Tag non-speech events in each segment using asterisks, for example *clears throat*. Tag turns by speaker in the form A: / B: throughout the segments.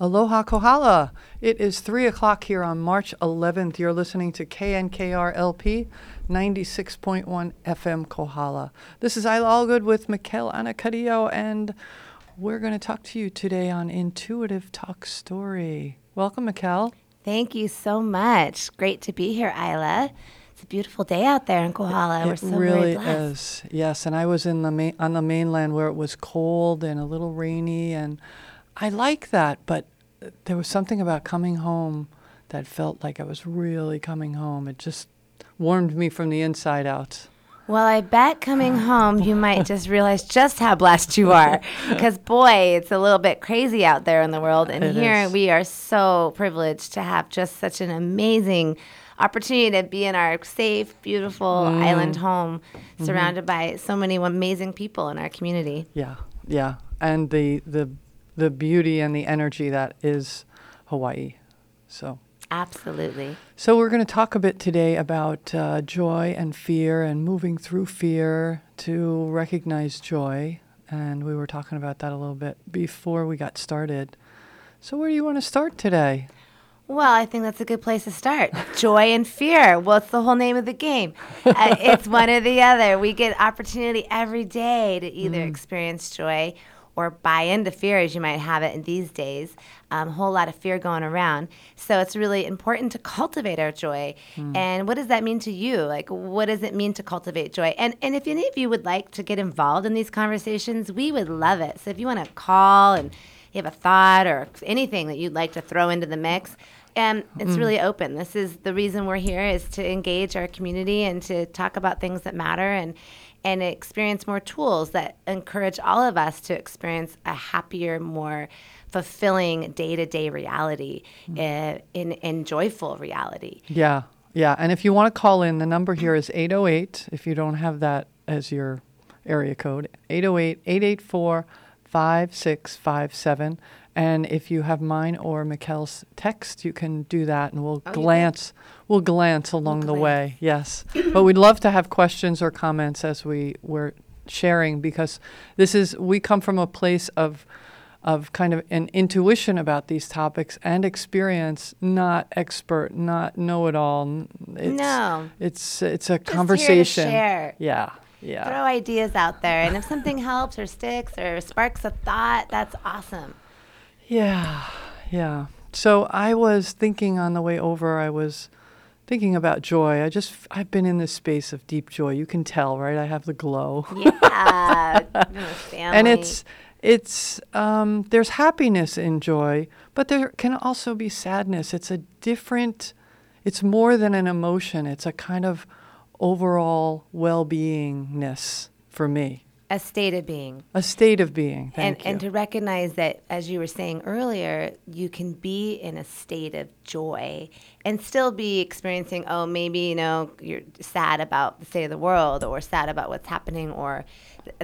A: Aloha Kohala. It is 3 o'clock here on March 11th. You're listening to KNKRLP 96.1 FM Kohala. This is Isla Allgood with Mikel Anacadillo, and we're going to talk to you today on Intuitive Talk Story. Welcome, Mikel.
B: Thank you so much. Great to be here, Isla. It's a beautiful day out there in Kohala. We're
A: it
B: so
A: really is. Yes, and I was in the main, on the mainland where it was cold and a little rainy, and I like that. But there was something about coming home that felt like I was really coming home. It just warmed me from the inside out.
B: Well, I bet coming home you might just realize just how blessed you are. *laughs* Because, boy, it's a little bit crazy out there in the world. And
A: It
B: here
A: is.
B: we are so privileged to have just such an amazing opportunity to be in our safe, beautiful
A: Mm.
B: island home,
A: Mm-hmm.
B: surrounded by so many amazing people in our community.
A: Yeah, yeah, and the the the beauty and the energy that is Hawaii. So.
B: Absolutely.
A: So, we're going to talk a bit today about uh, joy and fear and moving through fear to recognize joy. And we were talking about that a little bit before we got started. So, where do you want to start today?
B: Well, I think that's a good place to start. Joy and fear. Well, it's the whole name of the game. Uh, it's one or the other. We get opportunity every day to either *laughs* experience joy or buy into fear, as you might have it in these days. A um, whole lot of fear going around. So it's really important to cultivate our joy. And what does that mean to you? Like, what does it mean to cultivate joy? And and if any of you would like to get involved in these conversations, we would love it. So if you want to call and you have a thought or anything that you'd like to throw into the mix, and it's really open. This is the reason we're here is to engage our community and to talk about things that matter and and experience more tools that encourage all of us to experience a happier, more fulfilling day-to-day reality uh, in in joyful reality.
A: Yeah, yeah. And if you want to call in, the number here is 808, if you don't have that as your area code, 808 884 5657. And if you have mine or Mikel's text, you can do that and we'll
B: Oh,
A: glance we'll glance along the
B: glance.
A: way. Yes. but we'd love to have questions or comments as we were sharing because this is we come from a place of of kind of an intuition about these topics and experience, not expert, not know it all. It's,
B: No.
A: It's it's a
B: Just
A: conversation.
B: share.
A: Yeah. Yeah.
B: Throw ideas out there, and if something helps or sticks or sparks a thought, that's awesome.
A: Yeah, yeah. So I was thinking on the way over, I was thinking about joy. I just, I've been in this space of deep joy. You can tell, right? I have the glow.
B: Yeah, *laughs*
A: and it's, it's, um, there's happiness in joy, but there can also be sadness. It's a different, it's more than an emotion. It's a kind of overall well beingness for me,
B: a state of being.
A: a state of being.
B: and
A: Thank
B: and
A: you.
B: to recognize that as you were saying earlier you can be in a state of joy and still be experiencing oh maybe you know you're sad about the state of the world or sad about what's happening or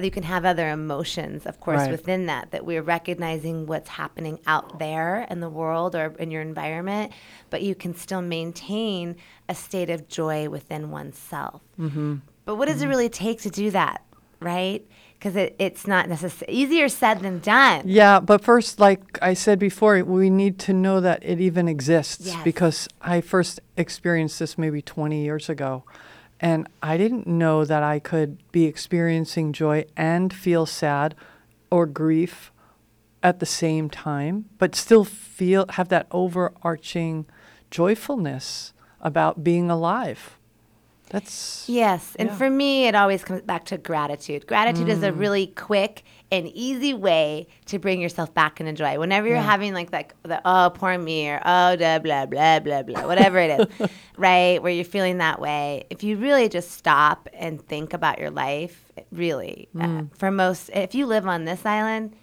B: you can have other emotions of course
A: Right.
B: within that that we're recognizing what's happening out there in the world or in your environment but you can still maintain a state of joy within oneself
A: Mm-hmm.
B: but what does it really take to do that right because it, it's not necessarily easier said than done
A: Yeah, but first, like I said before, we need to know that it even exists
B: Yes.
A: because I first experienced this maybe 20 years ago. And I didn't know that I could be experiencing joy and feel sad or grief at the same time, but still feel have that overarching joyfulness about being alive. That's
B: Yes, and
A: Yeah.
B: for me, it always comes back to gratitude. Gratitude is a
A: Mm.
B: really quick and easy way to bring yourself back into joy. Whenever you're
A: Yeah.
B: having like that, the oh poor me or oh blah blah blah blah blah, whatever it is, *laughs* right? Where you're feeling that way. If you really just stop and think about your life, really, uh,
A: Mm.
B: for most, if you live on this island,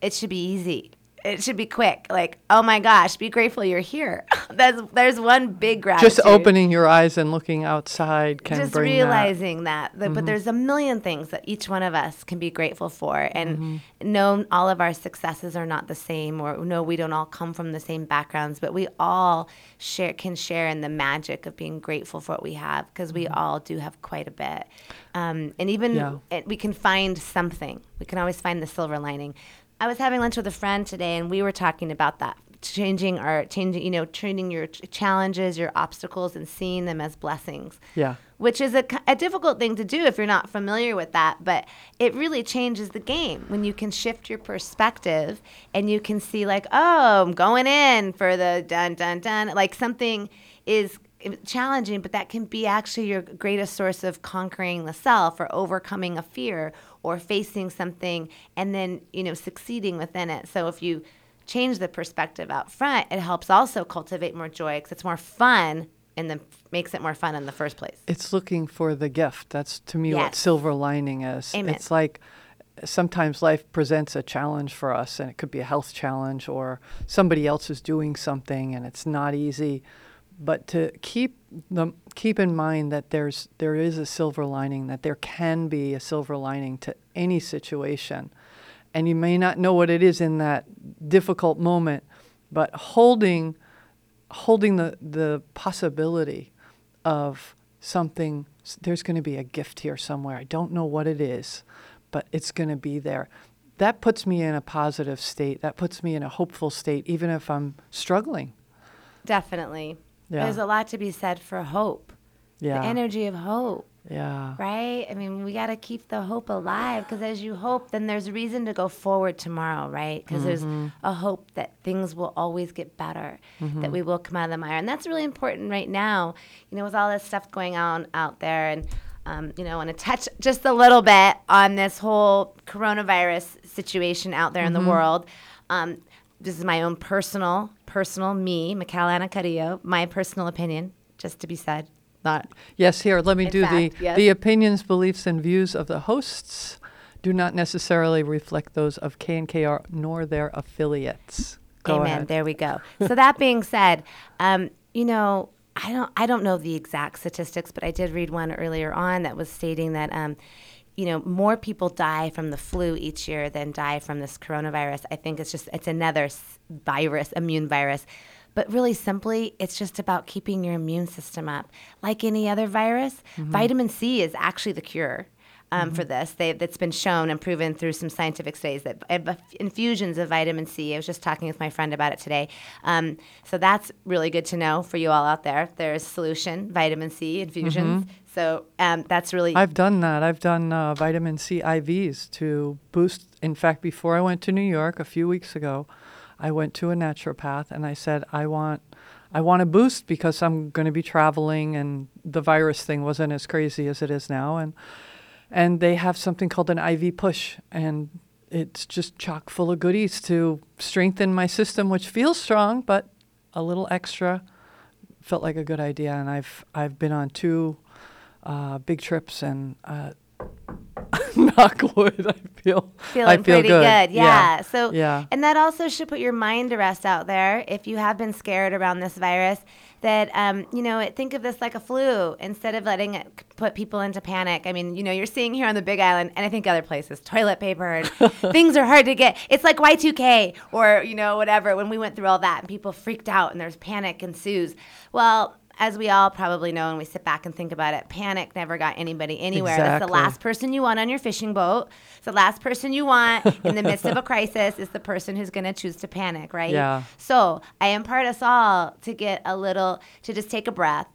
B: it should be easy. It should be quick. Like, oh my gosh, be grateful you're here. *laughs* That's there's one big gratitude
A: just opening your eyes and looking outside can
B: just
A: bring
B: realizing that, that
A: Mm-hmm.
B: but there's a million things that each one of us can be grateful for and
A: Mm-hmm.
B: know all of our successes are not the same or no we don't all come from the same backgrounds but we all share can share in the magic of being grateful for what we have because we all do have quite a bit um, and even
A: Mm-hmm. Yeah.
B: it, we can find something we can always find the silver lining i was having lunch with a friend today and we were talking about that changing our changing you know treating your ch- challenges your obstacles and seeing them as blessings
A: Yeah.
B: which is a, a difficult thing to do if you're not familiar with that but it really changes the game when you can shift your perspective and you can see like oh i'm going in for the dun dun dun like something is challenging but that can be actually your greatest source of conquering the self or overcoming a fear or facing something and then you know succeeding within it so if you change the perspective out front it helps also cultivate more joy because it's more fun and then makes it more fun in the first place
A: It's looking for the gift. That's to me what silver lining is.
B: Amen.
A: It's like sometimes life presents a challenge for us, and it could be a health challenge or somebody else is doing something, and it's not easy. But to keep the keep in mind that there's there is a silver lining, that there can be a silver lining to any situation, and you may not know what it is in that difficult moment, but holding holding the the possibility of something there's going to be a gift here somewhere. I don't know what it is but it's going to be there. That puts me in a positive state. That puts me in a hopeful state even if i'm struggling.
B: Definitely
A: Yeah.
B: there's a lot to be said for hope.
A: Yeah.
B: the energy of hope.
A: Yeah.
B: Right? I mean we got to keep the hope alive because as you hope then there's reason to go forward tomorrow right? Because there's a hope that things will always get better that we will come out of the mire. And that's really important right now you know with all this stuff going on out there and um, you know, I want to touch just a little bit on this whole coronavirus situation out there in the world. Um, this is my own personal, personal me, Ana Carrillo, my personal opinion, just to be said. Not
A: yes here let me do the
B: yes.
A: the opinions beliefs and views of the hosts do not necessarily reflect those of KNKR nor their affiliates Go
B: Amen.
A: ahead.
B: There we go. so that being said, um, you know, I don't I don't know the exact statistics, but I did read one earlier on that was stating that um, you know, more people die from the flu each year than die from this coronavirus. I think it's just it's another virus, immune virus. But really simply, it's just about keeping your immune system up. Like any other virus, vitamin C is actually the cure um, for this. They, that's been shown and proven through some scientific studies that uh, infusions of vitamin C. I was just talking with my friend about it today. Um, so that's really good to know for you all out there. There's solution vitamin C infusions. So um, that's really
A: I've done that. I've done uh, vitamin C IVs to boost. In fact, before I went to New York a few weeks ago, I went to a naturopath and I said, I want, I want a boost because I'm going to be traveling and the virus thing wasn't as crazy as it is now. And, and they have something called an IV push and it's just chock full of goodies to strengthen my system, which feels strong, but a little extra felt like a good idea. And I've, I've been on two uh, big trips and uh, *laughs* knock wood, I feel
B: feeling
A: I feel
B: pretty good. Yeah. So
A: Yeah.
B: and that also should put your mind to rest out there if you have been scared around this virus. That um, you know, it- think of this like a flu instead of letting it put people into panic. I mean, you know, you're seeing here on the Big Island, and I think other places, toilet paper and *laughs* things are hard to get. It's like Y2K or you know whatever. When we went through all that, and people freaked out, and there's panic ensues. Well. As we all probably know, and we sit back and think about it, panic never got anybody anywhere. That's the last person you want on your fishing boat. It's the last person you want in the midst of a *laughs* crisis is the person who's going to choose to panic, right?
A: Yeah.
B: So I impart us all to get a little, to just take a breath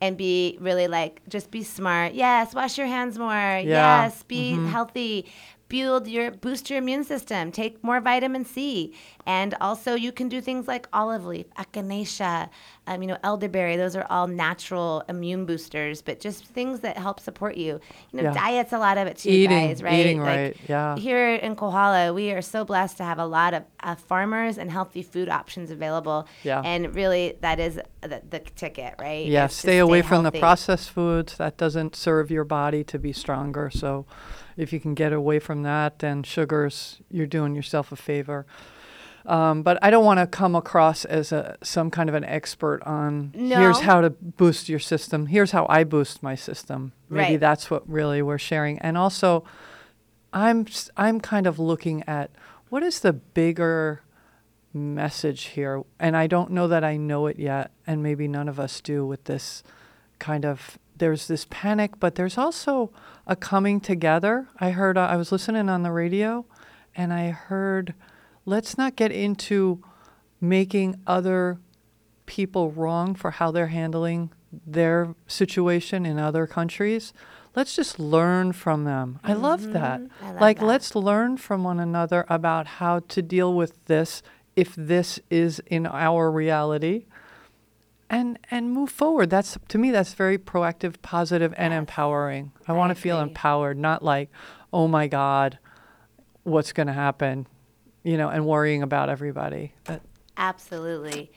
B: and be really like, just be smart. Yes, wash your hands more. Yes, be mm-hmm. healthy. Build your boost your immune system. Take more vitamin C, and also you can do things like olive leaf, echinacea, um, you know, elderberry. Those are all natural immune boosters, but just things that help support you. You know,
A: Yeah.
B: diet's a lot of it too,
A: Eating-
B: guys. Right?
A: eating right, yeah.
B: Here in Kohala, we are so blessed to have a lot of uh, farmers and healthy food options available.
A: Yeah.
B: And really, that is the, the ticket, right?
A: Yeah, stay away from the processed foods. That doesn't serve your body to be stronger. So, if you can get away from that and sugars, you're doing yourself a favor. Um, but I don't want to come across as a some kind of an expert on here's how to boost your system. Here's how I boost my system. Maybe
B: Right.
A: that's what really we're sharing. And also, I'm I'm kind of looking at what is the bigger message here, and I don't know that I know it yet, and maybe none of us do with this kind of. There's this panic, but there's also a coming together. I heard uh, I was listening on the radio, and I heard, let's not get into making other people wrong for how they're handling their situation in other countries. Let's just learn from them. I love that.
B: Mm-hmm. I love
A: like,
B: that.
A: let's learn from one another about how to deal with this if this is in our reality and and move forward. That's to me that's very proactive, positive and
B: Yes.
A: empowering. I
B: I
A: want to feel empowered, not like, "Oh my god, what's going to happen?" You know, and worrying about everybody. But
B: Absolutely.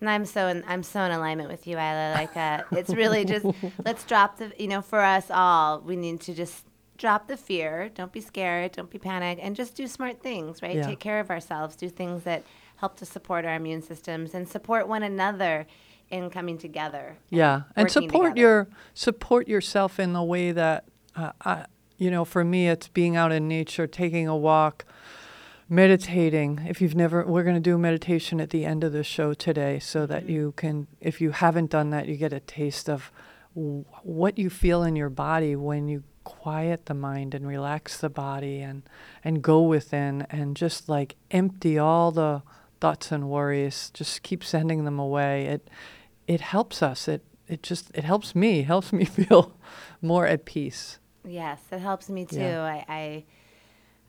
B: And I'm so in, I'm so in alignment with you, Isla. Like uh, it's really just *laughs* let's drop the you know for us all we need to just drop the fear. Don't be scared. Don't be panicked, and just do smart things. Right.
A: Yeah.
B: Take care of ourselves. Do things that help to support our immune systems and support one another in coming together.
A: Yeah, and support
B: together.
A: your support yourself in the way that, uh, I, you know, for me, it's being out in nature, taking a walk, meditating. If you've never, we're going to do meditation at the end of the show today, so that mm-hmm. you can, if you haven't done that, you get a taste of w- what you feel in your body when you quiet the mind and relax the body and and go within and just like empty all the thoughts and worries just keep sending them away it it helps us it it just it helps me helps me *laughs* feel more at peace
B: Yes, it helps me too.
A: Yeah.
B: I, I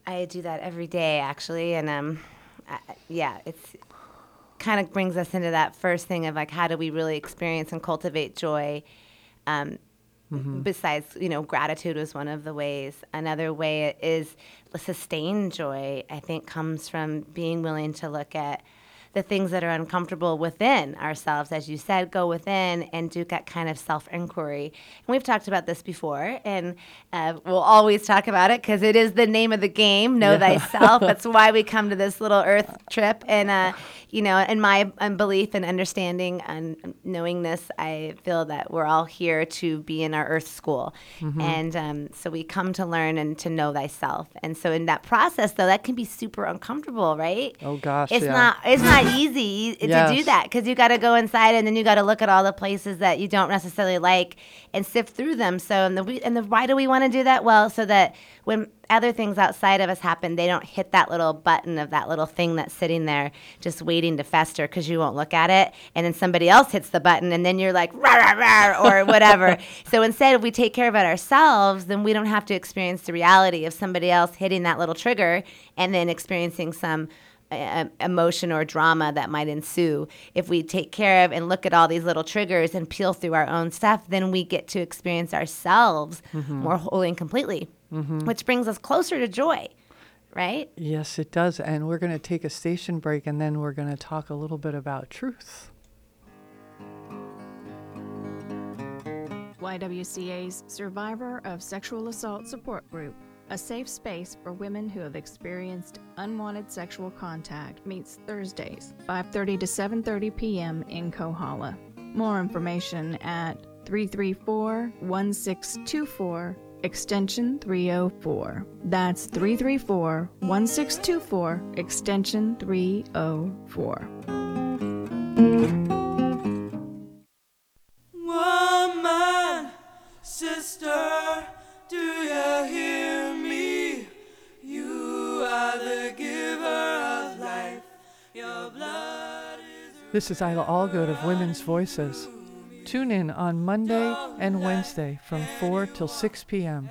B: I do that every day actually, and um, I, yeah, it's kind of brings us into that first thing of like how do we really experience and cultivate joy. Um, Besides, you know, gratitude was one of the ways. Another way is sustained joy. I think comes from being willing to look at the things that are uncomfortable within ourselves, as you said, go within and do that kind of self inquiry. And we've talked about this before, and uh, we'll always talk about it because it is the name of the game know thyself. *laughs* That's why we come to this little earth trip. And, uh, you know, in my um, belief and understanding and knowing this, I feel that we're all here to be in our earth school. And um, so we come to learn and to know thyself. And so in that process, though, that can be super uncomfortable, right?
A: Oh, gosh,
B: It's
A: yeah.
B: not it's not easy to do that because you got to go inside and then you got to look at all the places that you don't necessarily like and sift through them. So and the and the why do we want to do that? Well, so that when other things outside of us happen, they don't hit that little button of that little thing that's sitting there just waiting to fester because you won't look at it, and then somebody else hits the button, and then you're like rah rah rah or *laughs* whatever. so instead, if we take care of it ourselves, then we don't have to experience the reality of somebody else hitting that little trigger and then experiencing some emotion or drama that might ensue. If we take care of and look at all these little triggers and peel through our own stuff, then we get to experience ourselves mm-hmm. more wholly and completely, mm-hmm. which brings us closer to joy, right?
A: yes it does. And we're going to take a station break and then we're going to talk a little bit about truth.
C: YWCA's Survivor of Sexual Assault Support Group, a safe space for women who have experienced unwanted sexual contact, meets Thursdays, 5:30 to 7:30 p.m. in Kohala. More information at 334-1624 extension 304. That's 334-1624 extension 304.
A: This is Isla Allgood of Women's Voices. Tune in on Monday and Wednesday from 4 till 6 p.m.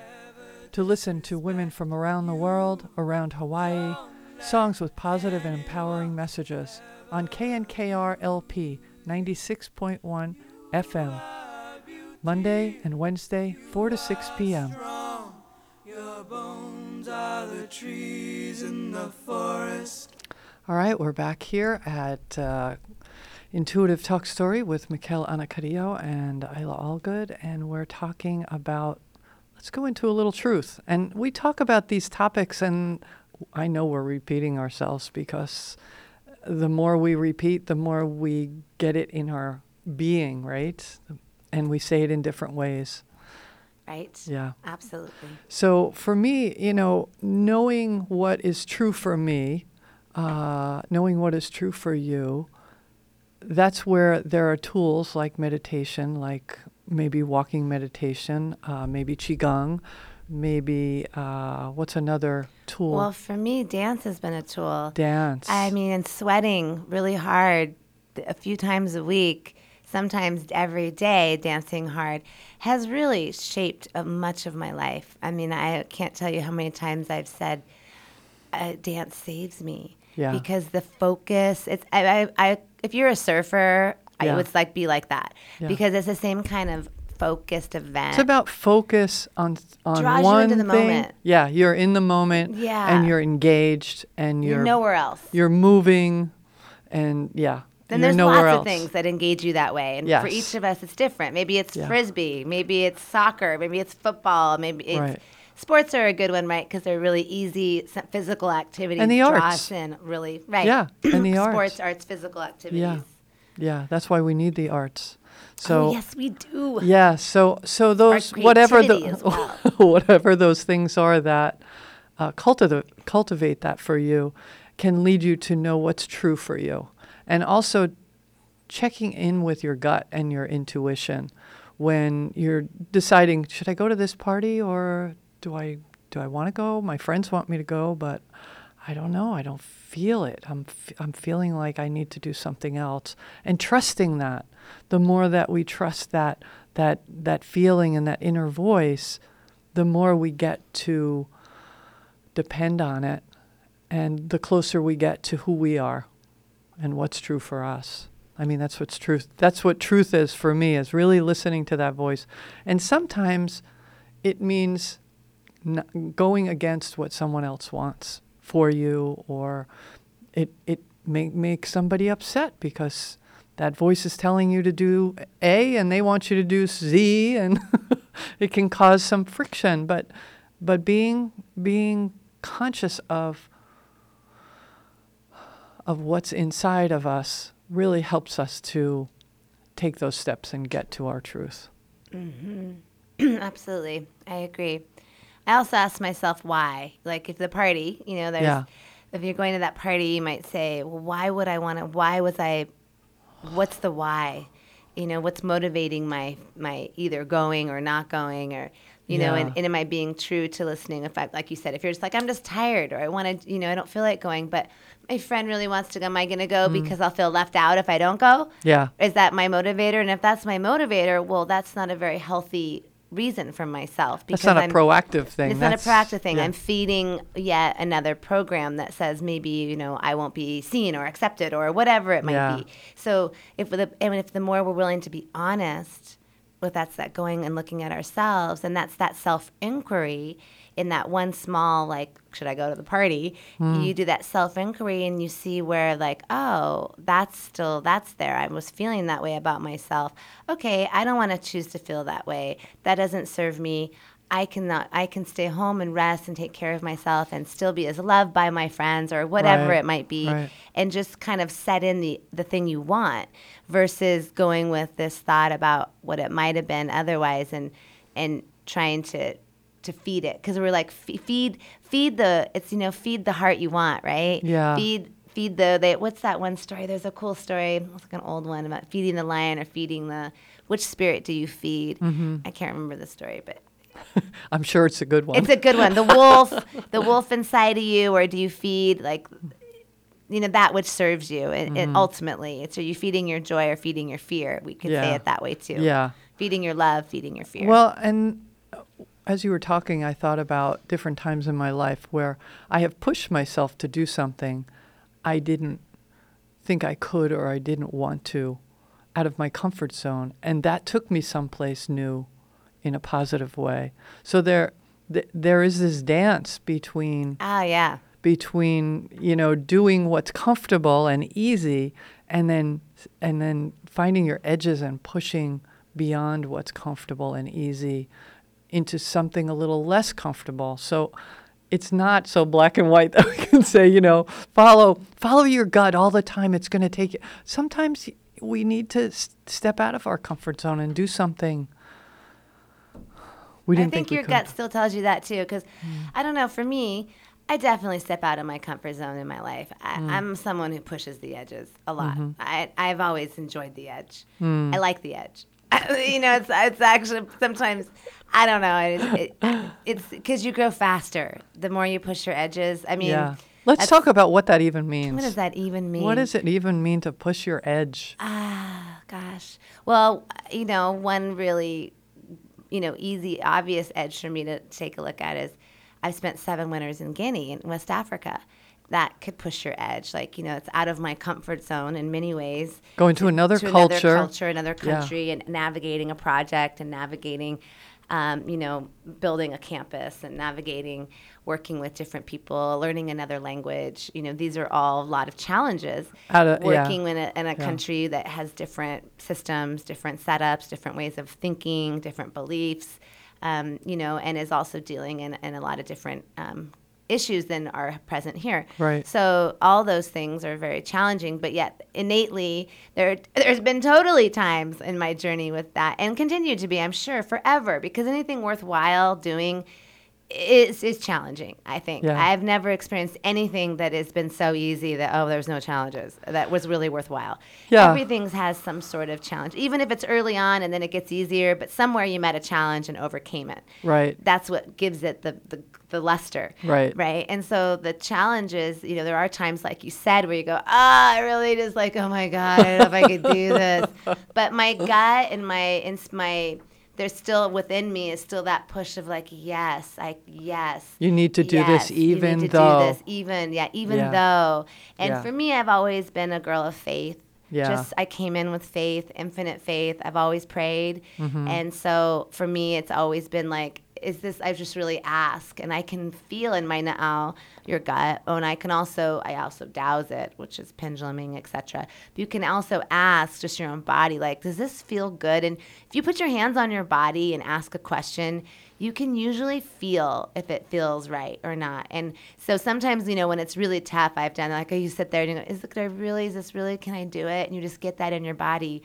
A: to listen to women from around the world, around Hawaii, songs with positive and empowering messages on KNKR LP 96.1 FM. Monday and Wednesday, 4 to 6 p.m. All right, we're back here at uh, Intuitive Talk Story with Mikel Anacarillo and Isla Allgood, and we're talking about. Let's go into a little truth, and we talk about these topics, and I know we're repeating ourselves because the more we repeat, the more we get it in our being, right? And we say it in different ways.
B: Right?
A: Yeah.
B: Absolutely.
A: So for me, you know, knowing what is true for me, uh, knowing what is true for you, that's where there are tools like meditation, like maybe walking meditation, uh, maybe qigong, maybe uh, what's another tool?
B: Well, for me, dance has been a tool.
A: Dance.
B: I mean, and sweating really hard a few times a week, sometimes every day, dancing hard, has really shaped uh, much of my life. I mean, I can't tell you how many times I've said, uh, "Dance saves me."
A: Yeah.
B: Because the focus, it's I, I, I if you're a surfer, I
A: Yeah.
B: would like be like that
A: Yeah.
B: because it's the same kind of focused event.
A: It's about focus on on
B: Draws you
A: one
B: into the
A: thing.
B: moment.
A: Yeah, you're in the moment.
B: Yeah.
A: And you're engaged, and
B: you're
A: you're
B: nowhere else.
A: You're moving, and yeah.
B: Then there's lots
A: else.
B: of things that engage you that way. And for each of us, it's different. Maybe it's
A: Yeah.
B: frisbee, maybe it's soccer, maybe it's football, maybe it's.
A: Right.
B: Sports are a good one, right? Because they're really easy physical activities.
A: And the arts.
B: in, really. Right.
A: Yeah, and the arts. *clears throat*
B: Sports,
A: arts.
B: arts, physical activities.
A: Yeah. Yeah, that's why we need the arts. So
B: oh, yes, we do.
A: Yeah, so so those whatever the *laughs*
B: well.
A: whatever those things are that uh, cultivate cultivate that for you can lead you to know what's true for you, and also checking in with your gut and your intuition when you're deciding should I go to this party or do I do I want to go? My friends want me to go, but I don't know. I don't feel it. I'm f- I'm feeling like I need to do something else, and trusting that. The more that we trust that that that feeling and that inner voice, the more we get to depend on it, and the closer we get to who we are, and what's true for us. I mean, that's what's truth. That's what truth is for me. Is really listening to that voice, and sometimes it means going against what someone else wants for you, or it it may make somebody upset because that voice is telling you to do A and they want you to do Z, and *laughs* it can cause some friction. But but being being conscious of of what's inside of us really helps us to take those steps and get to our truth. Mm-hmm. *clears throat*
B: Absolutely. I agree. I also ask myself why. Like if the party, you know, there's
A: Yeah.
B: if you're going to that party, you might say, Well, why would I want to why was I what's the why? You know, what's motivating my my either going or not going or you know, and, and am I being true to listening? If I, like you said, if you're just like, I'm just tired or I want to, you know, I don't feel like going, but my friend really wants to go, am I going to go
A: Mm.
B: because I'll feel left out if I don't go?
A: Yeah.
B: is that my motivator? And if that's my motivator, well, that's not a very healthy reason for myself.
A: That's not a
B: I'm-
A: proactive thing.
B: It's not a
A: That's-
B: proactive thing.
A: yeah.
B: I'm feeding yet another program that says maybe you know I won't be seen or accepted or whatever it might
A: Yeah.
B: be. So if the and if the more we're willing to be honest with that's that going and looking at ourselves and that's that self inquiry in that one small like should I go to the party?
A: Hmm.
B: You do that self inquiry and you see where like oh that's still that's there. I was feeling that way about myself. Okay, I don't want to choose to feel that way. That doesn't serve me. I cannot I can stay home and rest and take care of myself and still be as loved by my friends or whatever
A: Right,
B: it might be
A: right.
B: and just kind of set in the the thing you want versus going with this thought about what it might have been otherwise and and trying to to feed it because we're like feed feed the it's you know feed the heart you want right
A: Yeah.
B: feed feed the they, what's that one story there's a cool story it's like an old one about feeding the lion or feeding the which spirit do you feed
A: Mm-hmm.
B: i can't remember the story but *laughs*
A: I'm sure it's a good one.
B: it's a good one. The wolf, the wolf inside of you, or do you feed like, you know, that which serves you? And, and ultimately, it's are you feeding your joy or feeding your fear? We could say
A: Mm-hmm.
B: It that way too.
A: Yeah.
B: Feeding your love, feeding your fear.
A: Well, and as you were talking, I thought about different times in my life where I have pushed myself to do something I didn't think I could or I didn't want to out of my comfort zone. And that took me someplace new in a positive way. So there, th- there is this dance between
B: oh yeah,
A: between you know doing what's comfortable and easy and then and then finding your edges and pushing beyond what's comfortable and easy into something a little less comfortable so it's not so black and white *laughs* that we can say you know follow follow your gut all the time it's going to take you sometimes we need to s- step out of our comfort zone and do something we
B: I
A: didn't
B: think,
A: think,
B: your gut still tells you that too. Because mm. I don't know. For me, I definitely step out of my comfort zone in my life. I, mm. I'm someone who pushes the edges a lot. Mm-hmm. I, I've always enjoyed the edge. I mm. like the edge. *laughs* you know, it's it's actually sometimes I don't know. It, it, it's because you grow faster the more you push your edges. I mean,
A: yeah. Let's talk about what that even means.
B: what does that even mean?
A: What does it even mean to push your edge?
B: Ah, gosh. Well, you know, one really, you know, easy, obvious edge for me to take a look at is I've spent seven winters in Guinea in West Africa. That could push your edge. Like, you know, it's out of my comfort zone in many ways.
A: Going to another
B: to
A: culture.
B: another culture, another
A: Yeah.
B: country, and navigating a project and navigating, um, you know, building a campus and navigating working with different people, learning another language. You know, these are all a lot of challenges.
A: Of- yeah.
B: working in a, in a country that has different systems, different setups, different ways of thinking, different beliefs, um, you know, and is also dealing in, in a lot of different um, issues than are present here.
A: Right.
B: So all those things are very challenging, but yet innately there there's been totally times in my journey with that and continue to be, I'm sure, forever because anything worthwhile doing is is challenging, I think.
A: Yeah.
B: I've never experienced anything that has been so easy that oh there's no challenges. That was really worthwhile.
A: Yeah.
B: Everything has some sort of challenge. Even if it's early on and then it gets easier, but somewhere you met a challenge and overcame it
A: Right.
B: that's what gives it the, the, the luster.
A: Right.
B: Right. And so the challenge is, you know, there are times, like you said, where you go, ah, I really just like, oh my God, I don't know if I could do this. *laughs* But my gut and my, my, there's still within me is still that push of like, yes, I, yes.
A: You need to do
B: Yes,
A: this
B: you
A: even
B: need to
A: though.
B: do this even, yeah, even
A: Yeah.
B: though. And
A: Yeah.
B: for me, I've always been a girl of faith.
A: Yeah.
B: Just I came in with faith, infinite faith. I've always prayed,
A: Mm-hmm.
B: and so for me, it's always been like, is this? I just really ask, and I can feel in my na'au your gut, oh, and I can also I also dowse it, which is penduluming, etc. You can also ask just your own body, like, does this feel good? And if you put your hands on your body and ask a question, you can usually feel if it feels right or not. And so sometimes, you know, when it's really tough, I've done like, you sit there and you go, is it, really, is this really, can I do it? And you just get that in your body.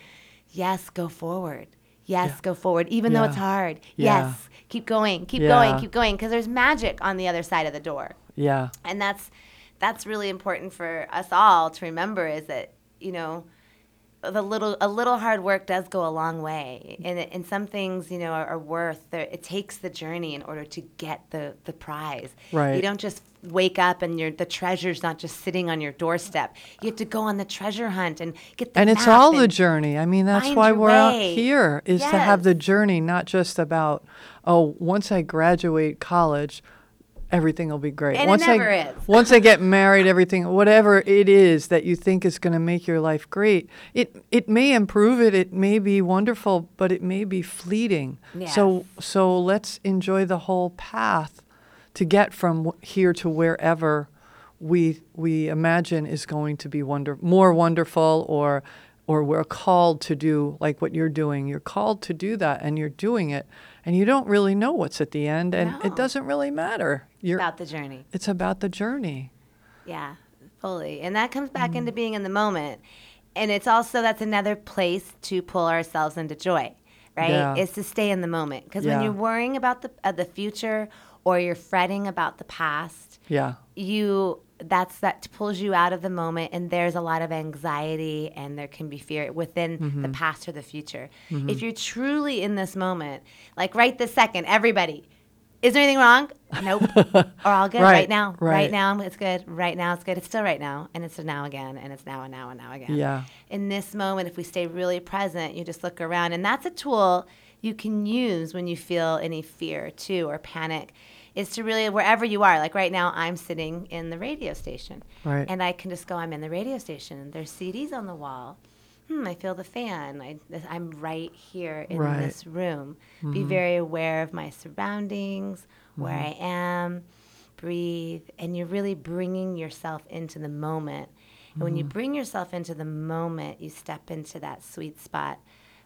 B: Yes, go forward. Yes, go forward, even though it's hard.
A: Yeah.
B: Yes, keep going, keep
A: Yeah.
B: going, keep going, because there's magic on the other side of the door
A: Yeah.
B: and that's that's really important for us all to remember is that you know the little a little hard work does go a long way and, and some things you know are, are worth it takes the journey in order to get the the prize
A: Right.
B: you don't just wake up and your the treasure's not just sitting on your doorstep you have to go on the treasure hunt and get the
A: and it's all the journey. I mean, that's why we're out
B: way.
A: here is to have the journey, not just about, oh, once I graduate college, everything will be great.
B: And it
A: once
B: never
A: I,
B: is. *laughs*
A: once I get married, everything, whatever it is that you think is going to make your life great, it it may improve it. It may be wonderful, but it may be fleeting. So so let's enjoy the whole path to get from here to wherever we we imagine is going to be wonder more wonderful or or we're called to do like what you're doing you're called to do that and you're doing it and you don't really know what's at the end and
B: No.
A: it doesn't really matter you're
B: about the journey
A: it's about the journey
B: Yeah, fully. And that comes back
A: Mm.
B: into being in the moment. And it's also that's another place to pull ourselves into joy, right?
A: Yeah.
B: Is to stay in the moment. Because when you're worrying about the uh, the future or you're fretting about the past,
A: yeah
B: you that's that pulls you out of the moment and there's a lot of anxiety and there can be fear within
A: Mm-hmm.
B: the past or the future if you're truly in this moment like right this second everybody is there anything wrong nope *laughs* or all good right,
A: Right,
B: now right.
A: right.
B: now it's good right now it's good it's still right now and it's a now again and it's now and now and now again
A: Yeah.
B: in this moment if we stay really present you just look around and that's a tool you can use when you feel any fear too or panic is to really wherever you are like right now i'm sitting in the radio station.
A: Right.
B: and i can just go i'm in the radio station there's cds on the wall. Hmm i feel the fan. I, i'm right here in
A: Right.
B: this room. Be mm-hmm. very aware of my surroundings where mm-hmm. i am breathe. And you're really bringing yourself into the moment. And when you mm-hmm. bring yourself into the moment you step into that sweet spot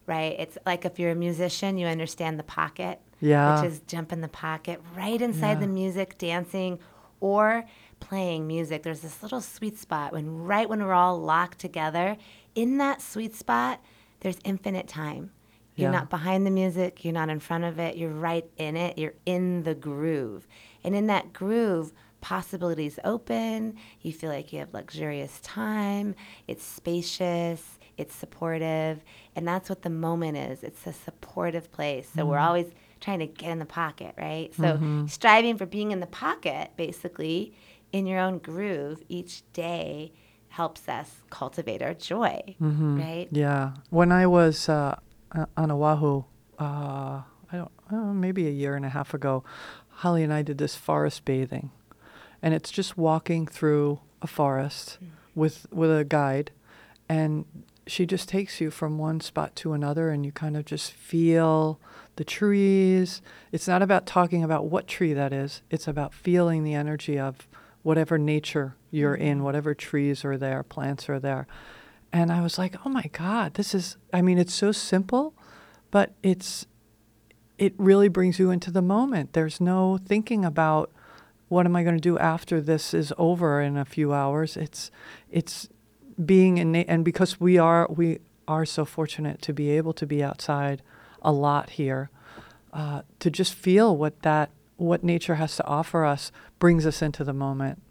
B: right? It's like if you're a musician you understand the pocket
A: Yeah.
B: which is jump in the pocket right inside the music dancing or playing music. There's this little sweet spot when right when we're all locked together in that sweet spot there's infinite time. You're
A: Yeah.
B: not behind the music you're not in front of it you're right in it you're in the groove. And in that groove possibilities open you feel like you have luxurious time it's spacious it's supportive, and that's what the moment is. It's a supportive place. So we're always trying to get in the pocket, right? So striving for being in the pocket, basically, in your own groove each day helps us cultivate our joy, right?
A: Yeah. When I was uh, on Oahu, uh, I don't, uh, maybe a year and a half ago, Holly and I did this forest bathing, and it's just walking through a forest with with a guide, and she just takes you from one spot to another, and you kind of just feel the trees. It's not about talking about what tree that is. It's about feeling the energy of whatever nature you're in, mm-hmm. whatever trees are there, plants are there. And I was like, "Oh my god, this is I mean, it's so simple, but it's it really brings you into the moment. There's no thinking about what am I going to do after this is over in a few hours. It's it's being in na- and because we are we are so fortunate to be able to be outside a lot here, uh, to just feel what that what nature has to offer us brings us into the moment.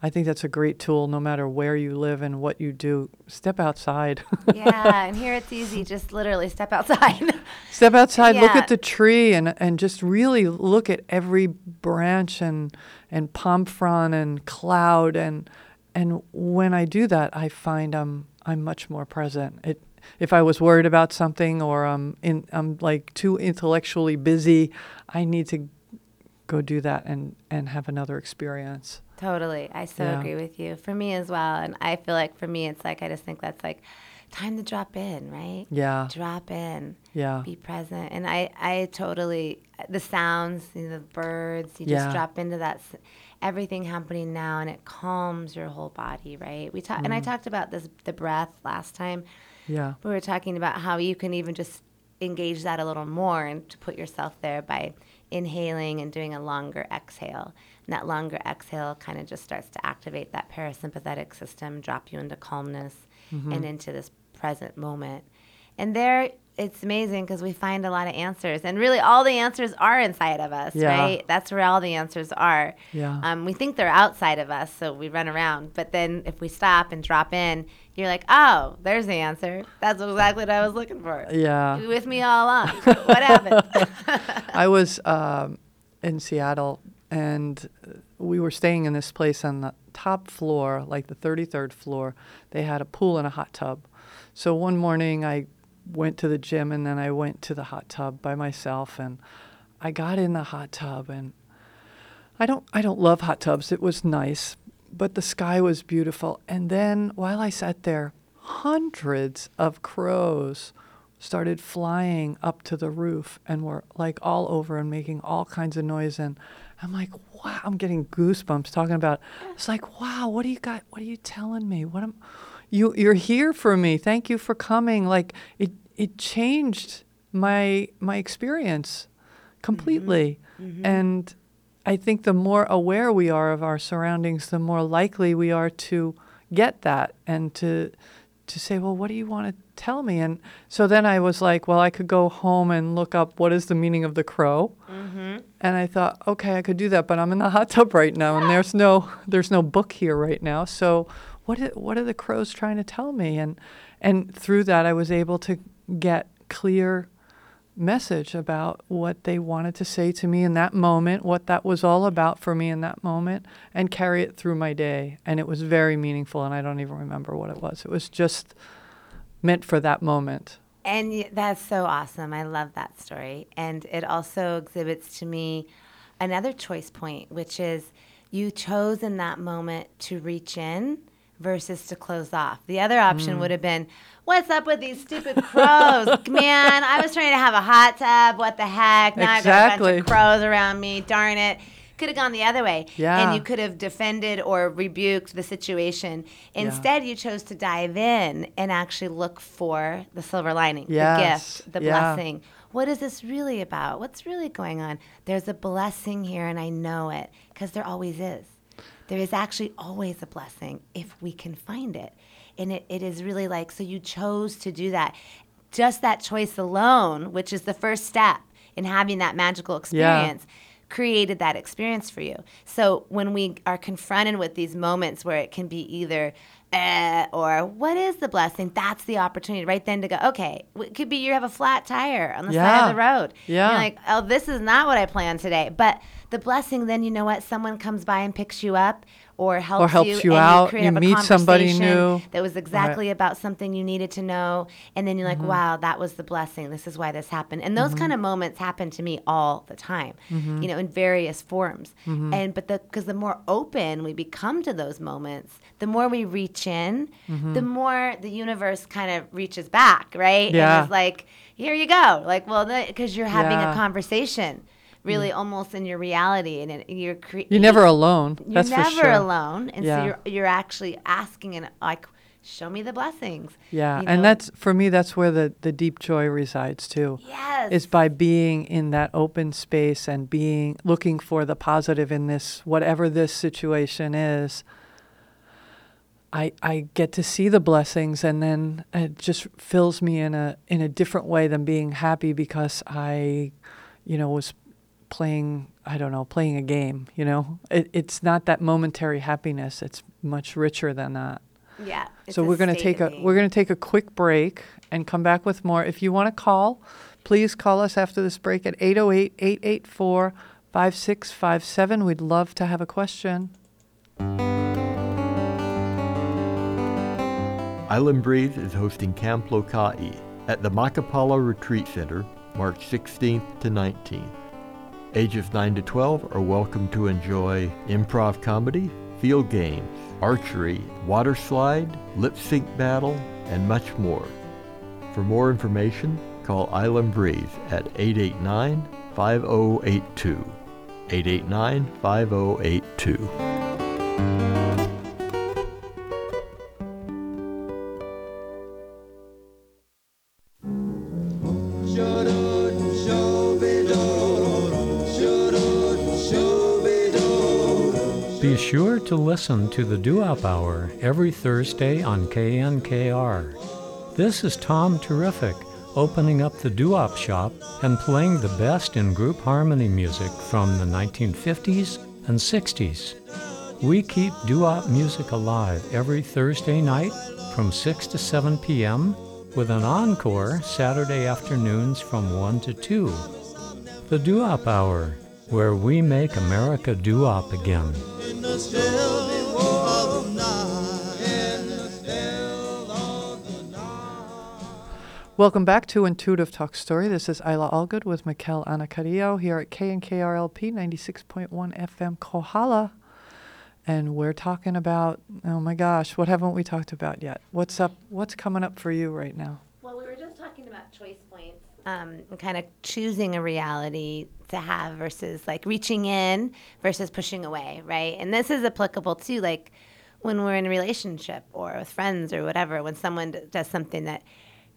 A: I think that's a great tool no matter where you live and what you do. Step outside. *laughs*
B: yeah, and here it's easy. Just literally step outside. *laughs*
A: Step outside, look at the tree, and and just really look at every branch and and palm frond and cloud and and when I do that, I find I'm I'm much more present. It if I was worried about something or I'm in I'm like too intellectually busy, I need to go do that and and have another experience.
B: Totally. I so
A: Yeah.
B: agree with you. For me as well. And I feel like for me, it's like, I just think that's like time to drop in, right?
A: Yeah.
B: Drop in.
A: Yeah.
B: Be present. And I, I totally, the sounds, you know, the birds, you
A: Yeah.
B: just drop into that, everything happening now and it calms your whole body, right? We talked, and
A: Mm.
B: I talked about this, the breath last time.
A: Yeah.
B: We were talking about how you can even just engage that a little more and to put yourself there by inhaling and doing a longer exhale. And that longer exhale kind of just starts to activate that parasympathetic system, drop you into calmness and into this present moment. And there, it's amazing because we find a lot of answers. And really, all the answers are inside of us,
A: Yeah.
B: right? That's where all the answers are.
A: Yeah.
B: Um, we think they're outside of us, so we run around. But then if we stop and drop in, you're like, oh, there's the answer. That's exactly what I was looking for.
A: Yeah.
B: You with me all along. what happened? *laughs*
A: I was um, in Seattle, and we were staying in this place on the top floor, like the 33rd floor. They had a pool and a hot tub. So one morning, I went to the gym, and then I went to the hot tub by myself, and I got in the hot tub, and I don't, I don't love hot tubs. It was nice, but the sky was beautiful. And then while I sat there, hundreds of crows started flying up to the roof and were like all over and making all kinds of noise. And I'm like, wow, I'm getting goosebumps talking about. It's like, wow, what do you got? What are you telling me? What am you? You're here for me. Thank you for coming. Like it, it changed my my experience completely. Mm-hmm. Mm-hmm. And I think the more aware we are of our surroundings, the more likely we are to get that and to to say, well, what do you want to tell me? And so then I was like, well, I could go home and look up what is the meaning of the crow. Mm-hmm. And I thought, okay, I could do that, but I'm in the hot tub right now, and there's no there's no book here right now. So what i- what are the crows trying to tell me? And and through that, I was able to get clear message about what they wanted to say to me in that moment, what that was all about for me in that moment, and carry it through my day. And it was very meaningful, and I don't even remember what it was. It was just meant for that moment.
B: And that's so awesome. I love that story. And it also exhibits to me another choice point, which is you chose in that moment to reach in versus to close off. The other option
A: Mm.
B: would have been, What's up with these stupid crows? *laughs* Man, I was trying to have a hot tub. What the heck? Now I've got a bunch of crows around me. Darn it. Could have gone the other way.
A: Yeah.
B: And you could have defended or rebuked the situation. Instead, you chose to dive in and actually look for the silver lining,
A: Yes.
B: the gift, the
A: Yeah.
B: blessing. What is this really about? What's really going on? There's a blessing here, and I know it because there always is. There is actually always a blessing if we can find it. And it, it is really like, so you chose to do that. Just that choice alone, which is the first step in having that magical experience, created that experience for you. So when we are confronted with these moments where it can be either eh, or what is the blessing? That's the opportunity right then to go, okay, it could be you have a flat tire on the side of the road.
A: Yeah.
B: You're like, oh, this is not what I planned today. But the blessing, then you know what? Someone comes by and picks you up or helps,
A: helps
B: you,
A: you
B: and
A: out, you
B: a
A: meet somebody new.
B: That was exactly about something you needed to know. And then you're like, mm-hmm. wow, that was the blessing. This is why this happened. And those mm-hmm. kind of moments happen to me all the time, mm-hmm. you know, in various forms. And, but the, because the more open we become to those moments, the more we reach in, the more the universe kind of reaches back, right?
A: Yeah.
B: And is like, here you go. Like, well, because you're having
A: Yeah.
B: a conversation. Really, mm. almost in your reality, and it, you're cre-
A: You're never alone.
B: you're
A: That's
B: never
A: for sure.
B: alone, and
A: Yeah.
B: so you're you're actually asking and like, show me the blessings.
A: Yeah,
B: you
A: and that's for me. That's where the the deep joy resides too.
B: yes,
A: Is by being in that open space and being looking for the positive in this whatever this situation is. I I get to see the blessings, and then it just fills me in a in a different way than being happy because I, you know, was playing I don't know playing a game. You know, it, it's not that momentary happiness. It's much richer than that.
B: yeah.
A: So we're going to take a
B: being.
A: we're going to take a quick break and come back with more. If you want to call, please call us after this break at 808-884-5657. We'd love to have a question.
D: Island Breeze is hosting Camp Loka'i at the Makapala Retreat Center March 16th to 19th. Ages 9 to 12 are welcome to enjoy improv comedy, field games, archery, water slide, lip sync battle, and much more. For more information, call Island Breeze at 889 5082. 889 5082.
E: Sure to listen to the Doo-Wop Hour every Thursday on KNKR. This is Tom Terrific, opening up the Doo-Wop shop and playing the best in group harmony music from the 1950s and 60s. We keep doo-wop music alive every Thursday night from 6 to 7 p.m. with an encore Saturday afternoons from 1 to 2. The Doo-Wop Hour, where we make America doo-wop again.
A: Welcome back to Intuitive Talk Story. This is Isla Allgood with Mikel Anacarillo here at KNKRLP 96.1 FM Kohala. And we're talking about, oh my gosh, what haven't we talked about yet? What's up? What's coming up for you right now?
B: Well, we were just talking about choice points, um, kind of choosing a reality to have versus like reaching in versus pushing away, right? And this is applicable too, like when we're in a relationship or with friends or whatever. When someone does something that,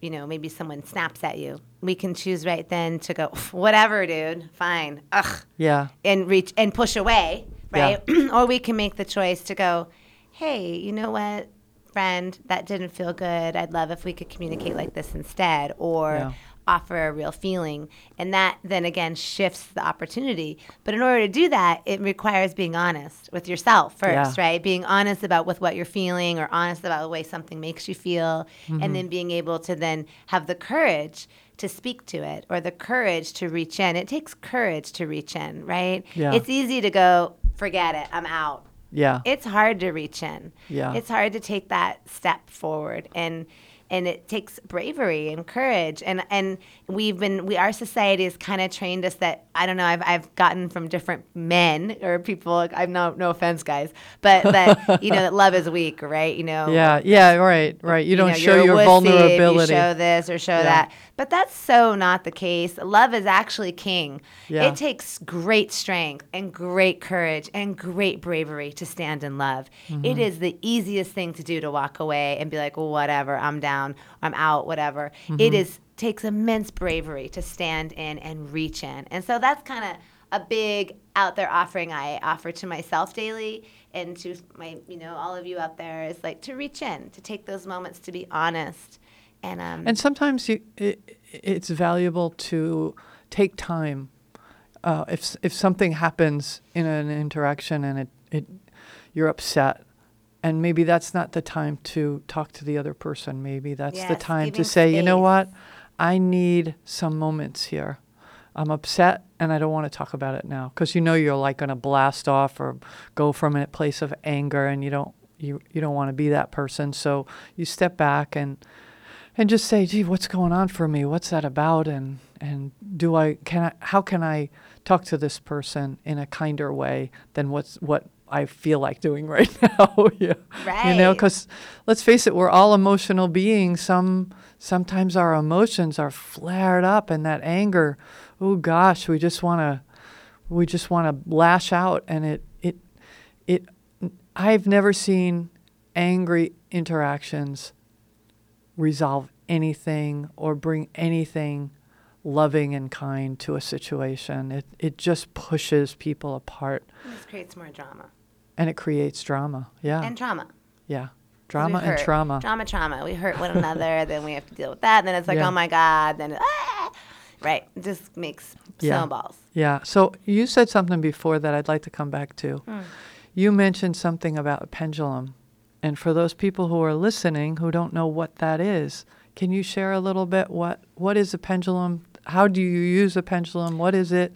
B: you know, maybe someone snaps at you, we can choose right then to go, whatever, dude, fine, ugh,
A: Yeah.
B: and reach and push away,
A: Yeah.
B: right? *clears throat* or we can make the choice to go, hey, you know what, friend, that didn't feel good. I'd love if we could communicate like this instead, or
A: Yeah.
B: Offer a real feeling. And that then again shifts the opportunity. But in order to do that, it requires being honest with yourself first,
A: Yeah.
B: right? Being honest about with what you're feeling or honest about the way something makes you feel
A: Mm-hmm.
B: and then being able to then have the courage to speak to it or the courage to reach in. It takes courage to reach in, right?
A: Yeah.
B: It's easy to go, forget it, I'm out.
A: Yeah.
B: It's hard to reach in.
A: Yeah.
B: It's hard to take that step forward and and it takes bravery and courage and and we've been we our society has kind of trained us that I don't know I've I've gotten from different men or people I'm no no offense guys but that you know that love is weak right you know
A: yeah. Yeah. Right. Right. You, don't
B: know,
A: show your
B: wussy
A: vulnerability.
B: You show this or show
A: Yeah.
B: that. But that's so not the case. Love is actually king.
A: Yeah.
B: It takes great strength and great courage and great bravery to stand in love.
A: Mm-hmm.
B: It is the easiest thing to do to walk away and be like, well, whatever, I'm down, I'm out, whatever.
A: Mm-hmm.
B: It is takes immense bravery to stand in and reach in. And so that's kind of a big out there offering I offer to myself daily and to my, you know, all of you out there is like to reach in, to take those moments to be honest. And um
A: And sometimes you, it, it's valuable to take time. Uh, if if something happens in an interaction and it, it you're upset, and maybe that's not the time to talk to the other person. Maybe that's the time to say, you know what, I need some moments here. I'm upset and I don't want to talk about it now because you know you're like going to blast off or go from a place of anger and you don't you you don't want to be that person. So you step back and and just say, "Gee, what's going on for me? What's that about?" And and do I can I how can I talk to this person in a kinder way than what's what I feel like doing *laughs* right now? *laughs* yeah. Right. You know, because let's face it, we're all emotional beings. Some sometimes our emotions are flared up, and that anger, oh gosh, we just want to we just want to lash out, and it it it. I've never seen angry interactions resolve anything or bring anything loving and kind to a situation. It it just pushes people apart
B: This creates more drama
A: and it creates drama. Yeah.
B: and trauma.
A: Yeah. Drama and
B: hurt.
A: trauma.
B: Drama, trauma. We hurt one another, *laughs* then we have to deal with that. And then it's like,
A: Yeah.
B: oh my God. Then, ah! right. It just makes
A: Yeah.
B: snowballs.
A: Yeah. So you said something before that I'd like to come back to.
B: Hmm.
A: You mentioned something about a pendulum. And for those people who are listening who don't know what that is, can you share a little bit what what is a pendulum? How do you use a pendulum? What is it?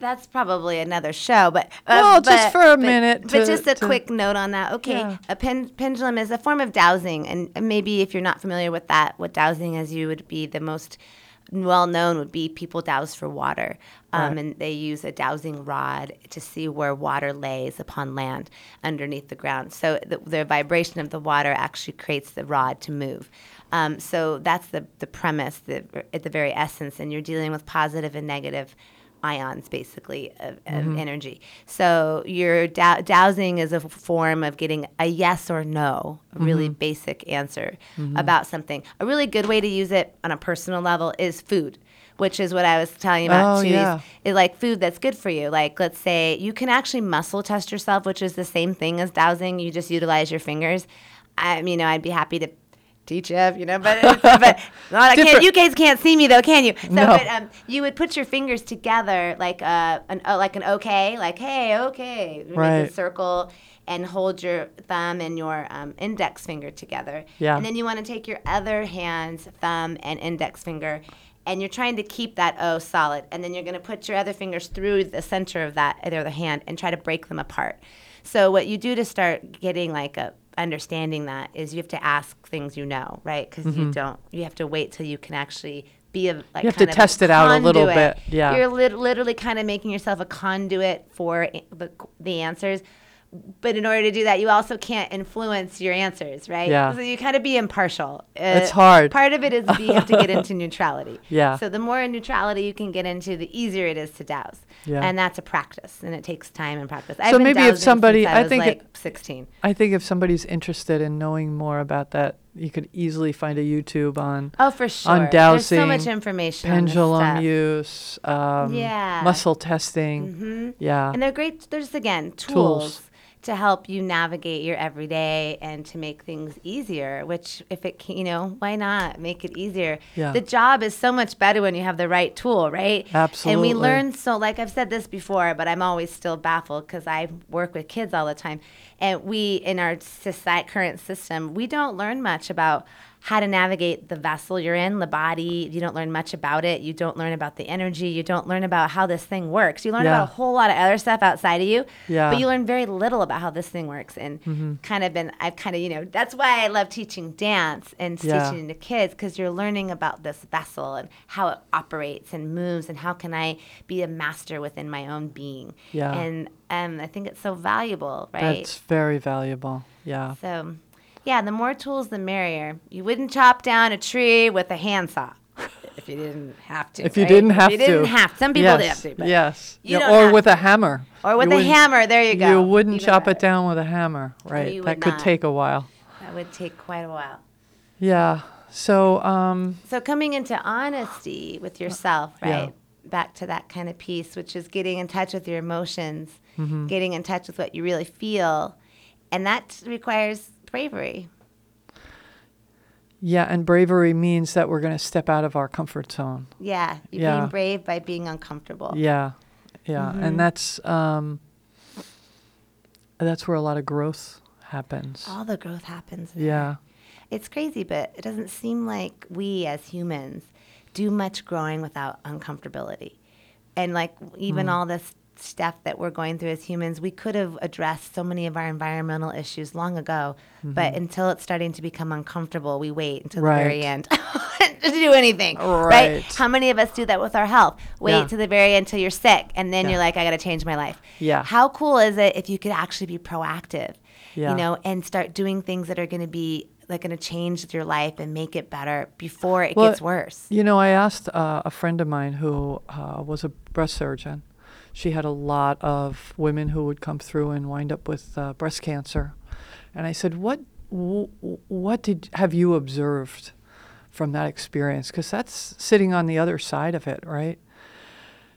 B: That's probably another show, but uh,
A: Well, just for a
B: but-
A: minute
B: But
A: to-
B: just a
A: to-
B: quick note on that. Okay,
A: Yeah.
B: a pen, pendulum is a form of dowsing, and maybe if you're not familiar with that, what dowsing is, you would be the most well known would be people dowse for water, um,
A: Right.
B: and they use a dowsing rod to see where water lays upon land underneath the ground. So the, the vibration of the water actually creates the rod to move. Um, so that's the the premise, the, at the very essence, and you're dealing with positive and negative ions basically of, of
A: Mm-hmm.
B: energy. So your dow- dowsing is a form of getting a yes or no, a really
A: Mm-hmm.
B: basic answer about something. A really good way to use it on a personal level is food. Which is what I was telling you about
A: Oh,
B: too.
A: yeah.
B: is like food that's good for you. Like let's say you can actually muscle test yourself, which is the same thing as dowsing. You just utilize your fingers. I, mean, you know, I'd be happy to teach you, you know, but *laughs* but no, I can't. You guys can't see me though, can you? So,
A: No.
B: but um, you would put your fingers together like a an uh, like an okay, like hey, okay, You
A: Right.
B: make a circle and hold your thumb and your um, index finger together.
A: Yeah.
B: And then you want to take your other hand's thumb and index finger. And you're trying to keep that O solid, and then you're going to put your other fingers through the center of that other hand and try to break them apart. So what you do to start getting like a understanding that is you have to ask things you know, right? Because you don't. You have to wait till you can actually be a like.
A: Mm-hmm. You have to test it out a little bit, yeah.
B: You're lit- literally kind of making yourself a conduit for i- the the answers. But in order to do that, you also can't influence your answers, right?
A: Yeah.
B: So you kind of be impartial.
A: It's
B: Uh,
A: hard.
B: Part of it is you have to get into *laughs* neutrality.
A: Yeah.
B: So the more neutrality you can get into, the easier it is to dowse.
A: Yeah.
B: And that's a practice, and it takes time and practice.
A: So maybe if somebody-
B: I,
A: I
B: was
A: think it-
B: 16.
A: I think if somebody's interested in knowing more about that, you could easily find a YouTube on
B: Oh, for sure.
A: on
B: There's so
A: dowsing,
B: much information.
A: pendulum
B: stuff.
A: use, um,
B: Yeah.
A: muscle testing.
B: hmm
A: Yeah.
B: And they're great. There's again tools,
A: Tools.
B: To help you navigate your everyday and to make things easier. Which, if it can, you know, why not make it easier?
A: Yeah.
B: The job is so much better when you have the right tool, right?
A: Absolutely.
B: And we learn so. Like I've said this before, but I'm always still baffled because I work with kids all the time, and we in our society, current system, we don't learn much about how to navigate the vessel you're in, the body. You don't learn much about it. You don't learn about the energy. You don't learn about how this thing works. You learn
A: Yeah.
B: about a whole lot of other stuff outside of you.
A: Yeah.
B: But you learn very little about how this thing works. And kind of been, I've kind of, you know, that's why I love teaching dance and
A: Yeah.
B: teaching to kids because you're learning about this vessel and how it operates and moves and how can I be a master within my own being.
A: Yeah.
B: And um, I think it's so valuable, right?
A: That's very valuable. Yeah.
B: So, yeah, the more tools, the merrier. You wouldn't chop down a tree with a handsaw if you didn't have to.
A: If you
B: right?
A: didn't have
B: you
A: to.
B: didn't have. Some people
A: yes.
B: did have to. But
A: yes. Yeah, or with
B: to.
A: a hammer.
B: Or with
A: You
B: a hammer. There you go.
A: You wouldn't
B: Even
A: chop it down with a hammer, right? that could
B: not.
A: take a while.
B: That would take quite a while.
A: Yeah. So, um,
B: So coming into honesty with yourself, right? Yeah. Back to that kind of piece, which is getting in touch with your emotions,
A: Mm-hmm.
B: getting in touch with what you really feel, and that requires bravery.
A: yeah, and bravery means that we're going to step out of our comfort zone.
B: Yeah, you're
A: Yeah.
B: being brave by being uncomfortable.
A: Yeah, yeah,
B: Mm-hmm.
A: and that's um, that's where a lot of growth happens.
B: All the growth happens. there.
A: Yeah.
B: It's crazy, but it doesn't seem like we as humans do much growing without uncomfortability. And like even all this stuff that we're going through as humans, we could have addressed so many of our environmental issues long ago. But until it's starting to become uncomfortable, we wait until the very end *laughs* to do anything. Right.
A: Right.
B: How many of us do that with our health? Wait
A: Yeah.
B: to the very end until you're sick, and then
A: Yeah.
B: you're like, I got to change my life.
A: Yeah.
B: How cool is it if you could actually be proactive?
A: Yeah.
B: You know, and start doing things that are going to be like going to change your life and make it better before it
A: Well,
B: gets worse.
A: You know, I asked uh, a friend of mine who uh, was a breast surgeon. She had a lot of women who would come through and wind up with uh, breast cancer, and I said, "What, w- what did have you observed from that experience? Because that's sitting on the other side of it, right?"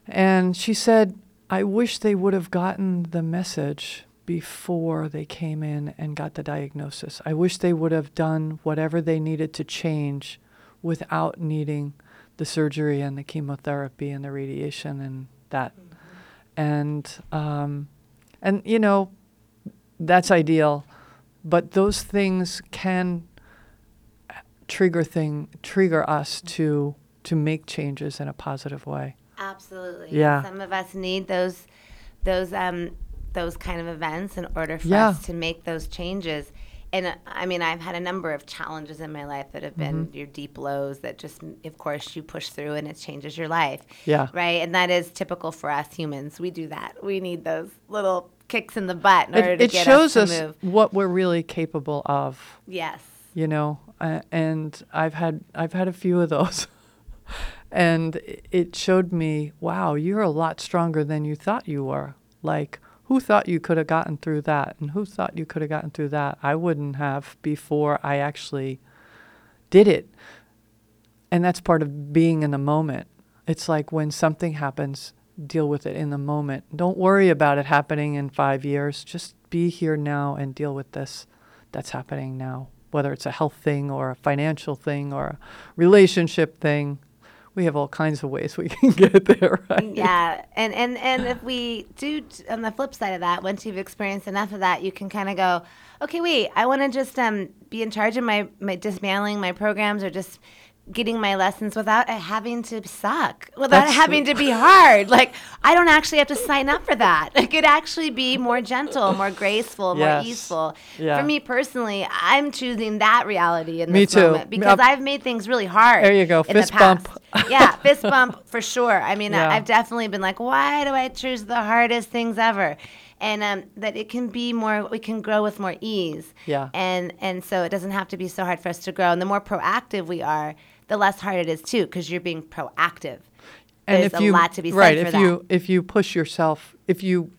A: And she said, "I wish they would have gotten the message." Before they came in and got the diagnosis, I wish they would have done whatever they needed to change without needing the surgery and the chemotherapy and the radiation and that. And um, and you know, that's ideal, but those things can trigger thing trigger us to to make changes in a positive way.
B: Absolutely.
A: Yeah.
B: Some of us need those those um those kind of events in order for
A: Yeah.
B: us to make those changes. And I mean, I've had a number of challenges in my life that have been
A: Mm-hmm.
B: your deep lows that just, of course, you push through and it changes your life.
A: Yeah.
B: Right. And that is typical for us humans. We do that. We need those little kicks in the butt in order
A: It,
B: to
A: it
B: get
A: shows
B: us
A: us, what we're really capable of.
B: Yes.
A: you know uh, and i've had i've had a few of those *laughs* and it showed me wow you're a lot stronger than you thought you were like who thought you could have gotten through that? And who thought you could have gotten through that? I wouldn't have before i actually did it. And that's part of being in the moment. It's like when something happens deal with it in the moment. Don't worry about it happening in 5 years. Just be here now and deal with this that's happening now, whether it's a health thing or a financial thing or a relationship thing. We have all kinds of ways we *laughs* can get there, right?
B: yeah and and and if we do on the flip side of that once you've experienced enough of that you can kind of go okay wait i want to just um, be in charge of my, my dismantling my programs or just getting my lessons without having to suck without
A: That's-
B: having to be hard like i don't actually have to sign up for that it could actually be more gentle more graceful more
A: Yes.
B: easeful
A: Yeah.
B: for me personally i'm choosing that reality in
A: Me
B: this
A: too.
B: moment because
A: Yep.
B: i've made things really hard
A: There you go. Fist bump.
B: yeah, fist *laughs* bump for sure. I mean,
A: Yeah.
B: I, I've definitely been like, why do I choose the hardest things ever? And um, that it can be more, we can grow with more ease.
A: Yeah.
B: And and so it doesn't have to be so hard for us to grow. And the more proactive we are, the less hard it is too, because you're being proactive.
A: and
B: There's
A: if
B: a
A: you
B: lot to be said
A: right, if
B: that.
A: you if you push yourself, if you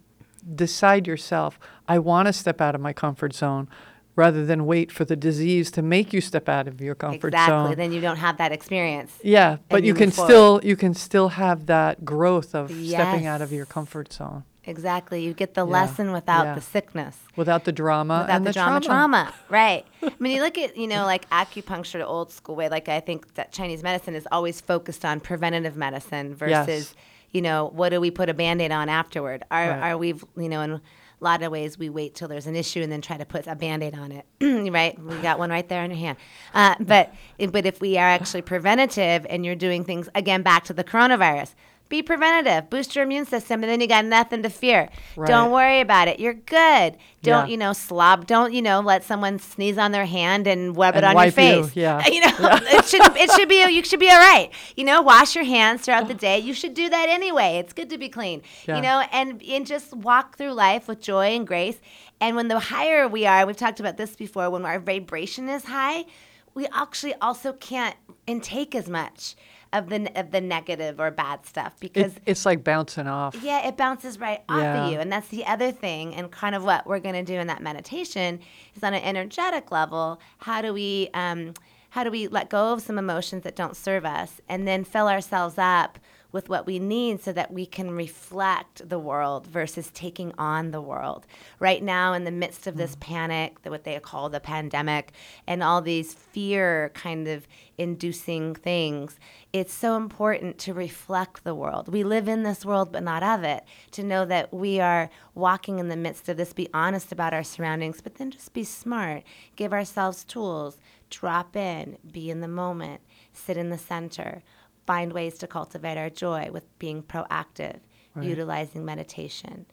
A: decide yourself, I want to step out of my comfort zone, rather than wait for the disease to make you step out of your comfort
B: exactly.
A: zone. Exactly.
B: Then you don't have that experience.
A: yeah, but you
B: you
A: can
B: forward.
A: still you can still have that growth of stepping out of your comfort zone
B: Exactly. You get the
A: Yeah.
B: lesson without
A: Yeah.
B: the sickness.
A: without the drama
B: without
A: and
B: the, drama, trauma. *laughs* Right. I mean, you look at, you know, like acupuncture, the old school way, like I think that Chinese medicine is always focused on preventative medicine versus,
A: Yes.
B: you know, what do we put a band aid on afterward? Are,
A: Right.
B: are we, you know, in a lot of ways we wait till there's an issue and then try to put a band aid on it, *clears throat* right? We got one right there in your hand. Uh, but, but if we are actually preventative and you're doing things, again, back to the coronavirus, be preventative, boost your immune system, and then you got nothing to fear.
A: Right.
B: Don't worry about it. You're good. Don't
A: Yeah.
B: you know slob? Don't you know let someone sneeze on their hand and web it on your
A: you,
B: face?
A: yeah. *laughs*
B: You know *laughs* it should it should be you should be all right. You know, wash your hands throughout the day. You should do that anyway. It's good to be clean.
A: Yeah.
B: You know, and and just walk through life with joy and grace. And when the higher we are, we've talked about this before. When our vibration is high, we actually also can't intake as much of the of the negative or bad stuff because
A: It, it's like bouncing off.
B: yeah, it bounces right off
A: Yeah.
B: of you. And that's the other thing. And kind of what we're going to do in that meditation is on an energetic level, how do we. Um, how do we let go of some emotions that don't serve us and then fill ourselves up with what we need so that we can reflect the world versus taking on the world. Right now, in the midst of this mm. panic, what they call the pandemic, and all these fear kind of inducing things, it's so important to reflect the world. We live in this world, but not of it. To know that we are walking in the midst of this, be honest about our surroundings, but then just be smart. Give ourselves tools, drop in, be in the moment, sit in the center find ways to cultivate our joy with being proactive, right. utilizing meditation,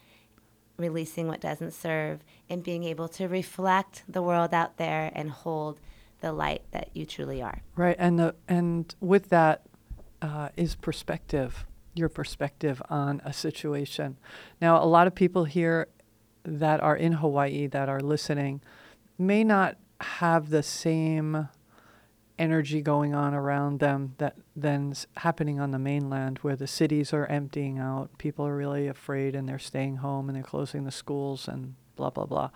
B: releasing what doesn't serve, and being able to reflect the world out there and hold the light that you truly are.
A: Right, and the and with that uh, is perspective. Your perspective on a situation. Now, a lot of people here that are in Hawaii that are listening may not have the same energy going on around them that then's happening on the mainland where the cities are emptying out. People are really afraid and they're staying home and they're closing the schools and blah blah blah.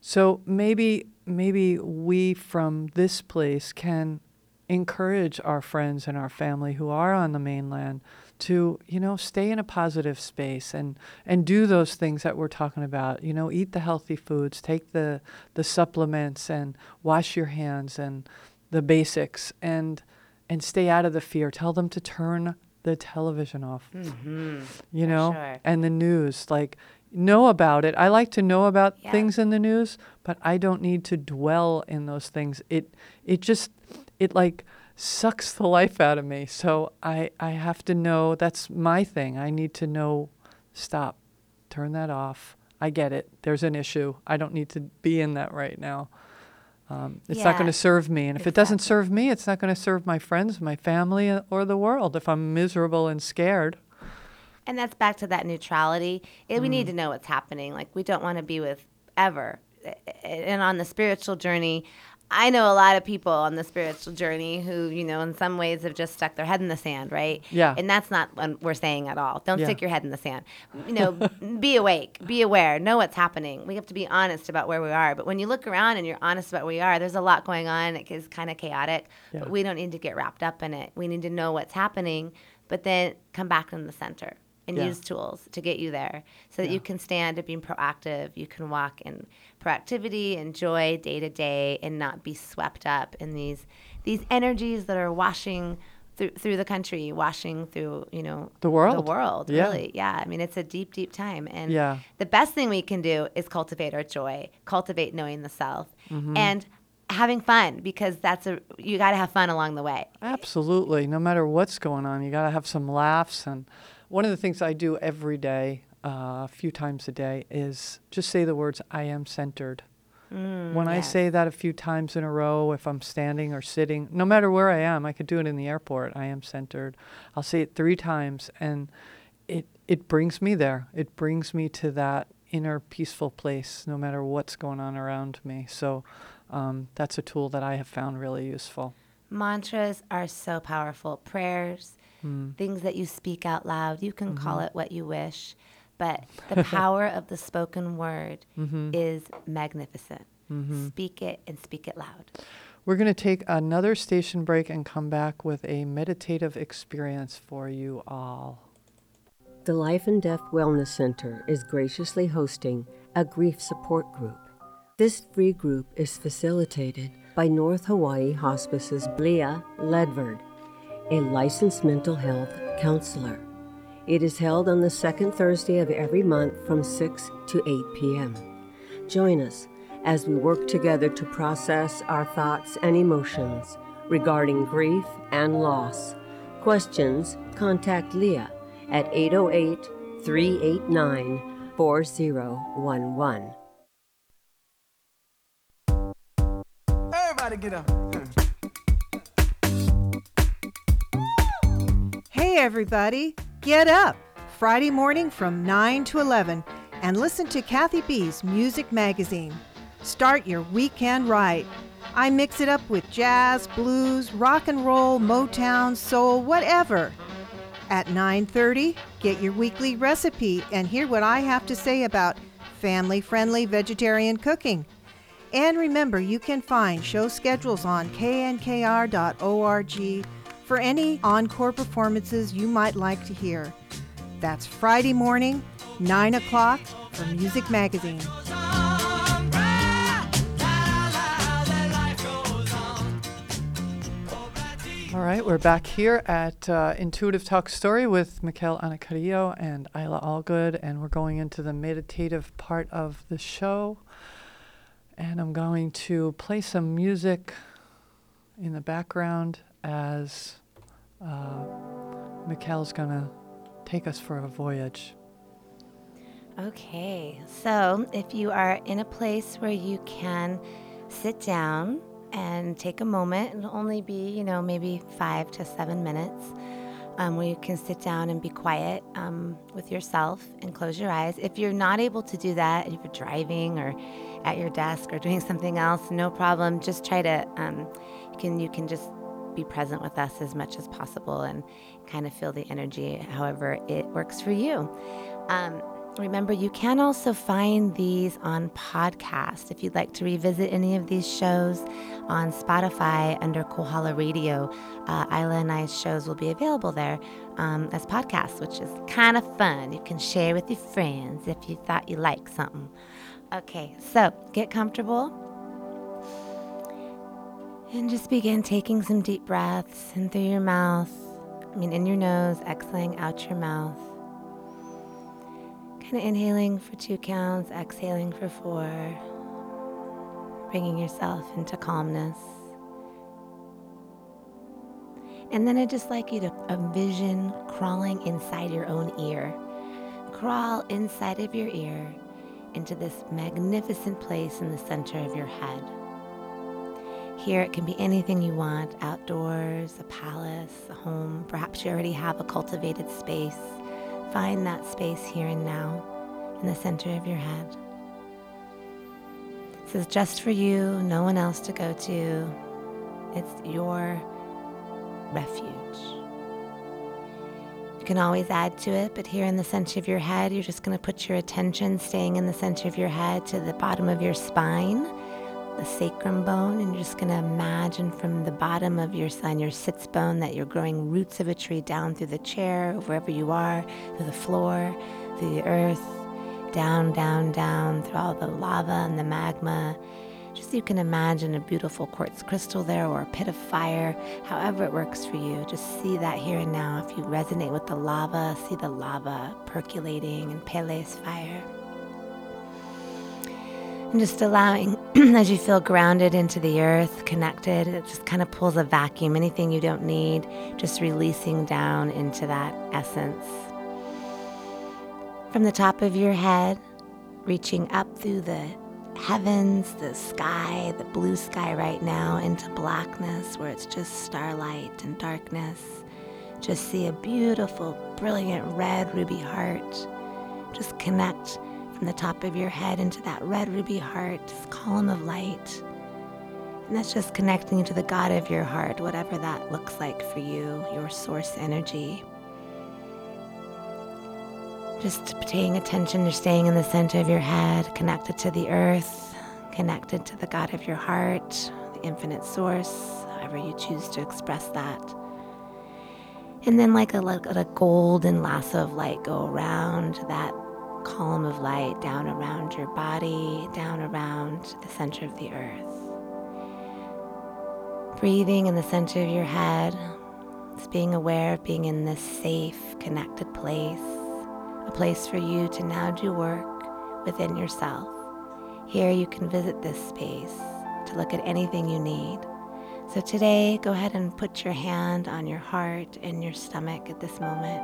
A: So maybe maybe we from this place can encourage our friends and our family who are on the mainland to you know stay in a positive space and and do those things that we're talking about. You know eat the healthy foods take the the supplements and wash your hands and the basics and and stay out of the fear. Tell them to turn the television off.
B: Mm-hmm.
A: You know,
B: sure.
A: and the news like know about it. I like to know about
B: yeah.
A: things in the news, but I don't need to dwell in those things. It it just it like sucks the life out of me. So I I have to know that's my thing. I need to know stop. Turn that off. I get it. There's an issue. I don't need to be in that right now. Um, it's
B: yeah,
A: not going to serve me. And if it doesn't serve me, it's not going to serve my friends, my family, uh, or the world if I'm miserable and scared.
B: And that's back to that neutrality. It, mm. We need to know what's happening. Like, we don't want to be with ever. And on the spiritual journey, I know a lot of people on the spiritual journey who, you know, in some ways have just stuck their head in the sand, right?
A: Yeah.
B: And that's not what we're saying at all. Don't
A: yeah.
B: stick your head in the sand. You know, *laughs* be awake, be aware, know what's happening. We have to be honest about where we are. But when you look around and you're honest about where we are, there's a lot going on. It is kind of chaotic, yeah. but we don't need to get wrapped up in it. We need to know what's happening, but then come back in the center and yeah. use tools to get you there so that yeah. you can stand at being proactive. You can walk in proactivity and joy day to day and not be swept up in these these energies that are washing through through the country, washing through, you know,
A: the world.
B: The world,
A: yeah.
B: really. Yeah. I mean, it's a deep, deep time. And
A: yeah.
B: the best thing we can do is cultivate our joy, cultivate knowing the self. Mm-hmm. And having fun because that's a you got to have fun along the way.
A: Absolutely. No matter what's going on, you got to have some laughs and one of the things I do every day, uh, a few times a day, is just say the words, I am centered.
B: Mm,
A: when
B: yes.
A: I say that a few times in a row, if I'm standing or sitting, no matter where I am, I could do it in the airport, I am centered. I'll say it three times, and it, it brings me there. It brings me to that inner peaceful place, no matter what's going on around me. So um, that's a tool that I have found really useful.
B: Mantras are so powerful. Prayers,
A: mm.
B: things that you speak out loud. You can mm-hmm. call it what you wish, but *laughs* the power of the spoken word
A: mm-hmm.
B: is magnificent.
A: Mm-hmm.
B: Speak it and speak it loud.
A: We're going to take another station break and come back with a meditative experience for you all.
F: The Life and Death Wellness Center is graciously hosting a grief support group. This free group is facilitated by North Hawaii Hospice's Leah Ledford a licensed mental health counselor. It is held on the second Thursday of every month from 6 to 8 p.m. Join us as we work together to process our thoughts and emotions regarding grief and loss. Questions, contact Leah at 808 389 4011.
G: Everybody get up. *clears throat*
H: Hey, everybody, get up Friday morning from 9 to 11 and listen to Kathy B's Music Magazine. Start your weekend right. I mix it up with jazz, blues, rock and roll, Motown, soul, whatever. At 9:30, get your weekly recipe and hear what I have to say about family-friendly vegetarian cooking. And remember, you can find show schedules on knkr.org for any encore performances you might like to hear. That's Friday morning, 9 o'clock for Music Magazine.
A: All right, we're back here at uh, Intuitive Talk Story with Mikel Anacarillo and Isla Allgood, and we're going into the meditative part of the show. And I'm going to play some music in the background as uh, Mikel's going to take us for a voyage.
B: Okay, so if you are in a place where you can sit down and take a moment, it'll only be, you know, maybe five to seven minutes, um, where you can sit down and be quiet um, with yourself and close your eyes. If you're not able to do that, if you're driving or at your desk or doing *laughs* something else, no problem. Just try to, um, you can you can just be present with us as much as possible and kind of feel the energy, however it works for you. Um, Remember, you can also find these on podcast. If you'd like to revisit any of these shows on Spotify under Kohala Radio, uh, Isla and I's shows will be available there um, as podcasts, which is kind of fun. You can share with your friends if you thought you liked something. Okay, so get comfortable and just begin taking some deep breaths in through your mouth. I mean, in your nose, exhaling out your mouth. Kind of inhaling for two counts, exhaling for four, bringing yourself into calmness. And then I'd just like you to envision crawling inside your own ear. Crawl inside of your ear into this magnificent place in the center of your head. Here it can be anything you want outdoors, a palace, a home. Perhaps you already have a cultivated space. Find that space here and now in the center of your head. This is just for you, no one else to go to. It's your refuge. You can always add to it, but here in the center of your head, you're just going to put your attention staying in the center of your head to the bottom of your spine, the sacrum bone, and you're just going to imagine from the bottom of your sun, your sits bone, that you're growing roots of a tree down through the chair, wherever you are, through the floor, through the earth, down, down, down, through all the lava and the magma. Just so you can imagine a beautiful quartz crystal there or a pit of fire, however it works for you. Just see that here and now. If you resonate with the lava, see the lava percolating in Pele's fire. And just allowing, *clears throat* as you feel grounded into the earth, connected, it just kind of pulls a vacuum. Anything you don't need, just releasing down into that essence. From the top of your head, reaching up through the heavens, the sky, the blue sky right now, into blackness where it's just starlight and darkness. Just see a beautiful, brilliant red ruby heart. Just connect from the top of your head into that red ruby heart, column of light. And that's just connecting to the God of your heart, whatever that looks like for you, your source energy. Just paying attention, you're staying in the center of your head, connected to the earth, connected to the God of your heart, the infinite source, however you choose to express that. And then, like a, like a golden lasso of light, go around that column of light, down around your body, down around the center of the earth. Breathing in the center of your head, just being aware of being in this safe, connected place a place for you to now do work within yourself. Here you can visit this space to look at anything you need. So today, go ahead and put your hand on your heart and your stomach at this moment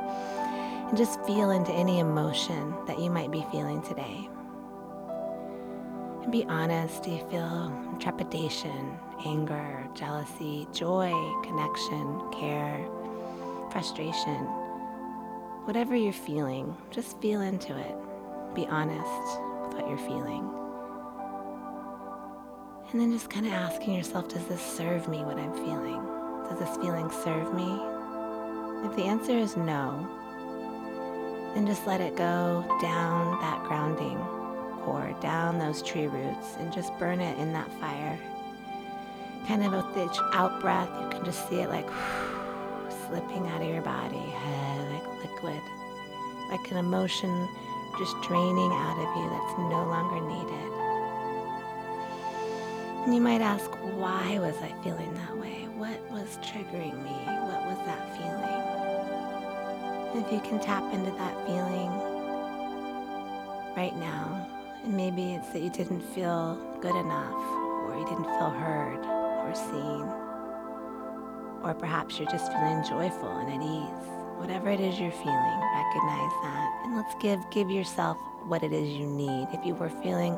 B: and just feel into any emotion that you might be feeling today. And be honest do you feel trepidation, anger, jealousy, joy, connection, care, frustration? Whatever you're feeling, just feel into it. Be honest with what you're feeling. And then just kind of asking yourself, does this serve me what I'm feeling? Does this feeling serve me? If the answer is no, then just let it go down that grounding core, down those tree roots, and just burn it in that fire. Kind of with each out breath, you can just see it like *sighs* slipping out of your body, like liquid, like an emotion just draining out of you that's no longer needed. And you might ask, why was I feeling that way? What was triggering me? What was that feeling? If you can tap into that feeling right now, and maybe it's that you didn't feel good enough, or you didn't feel heard or seen, or perhaps you're just feeling joyful and at ease. Whatever it is you're feeling, recognize that. And let's give give yourself what it is you need. If you were feeling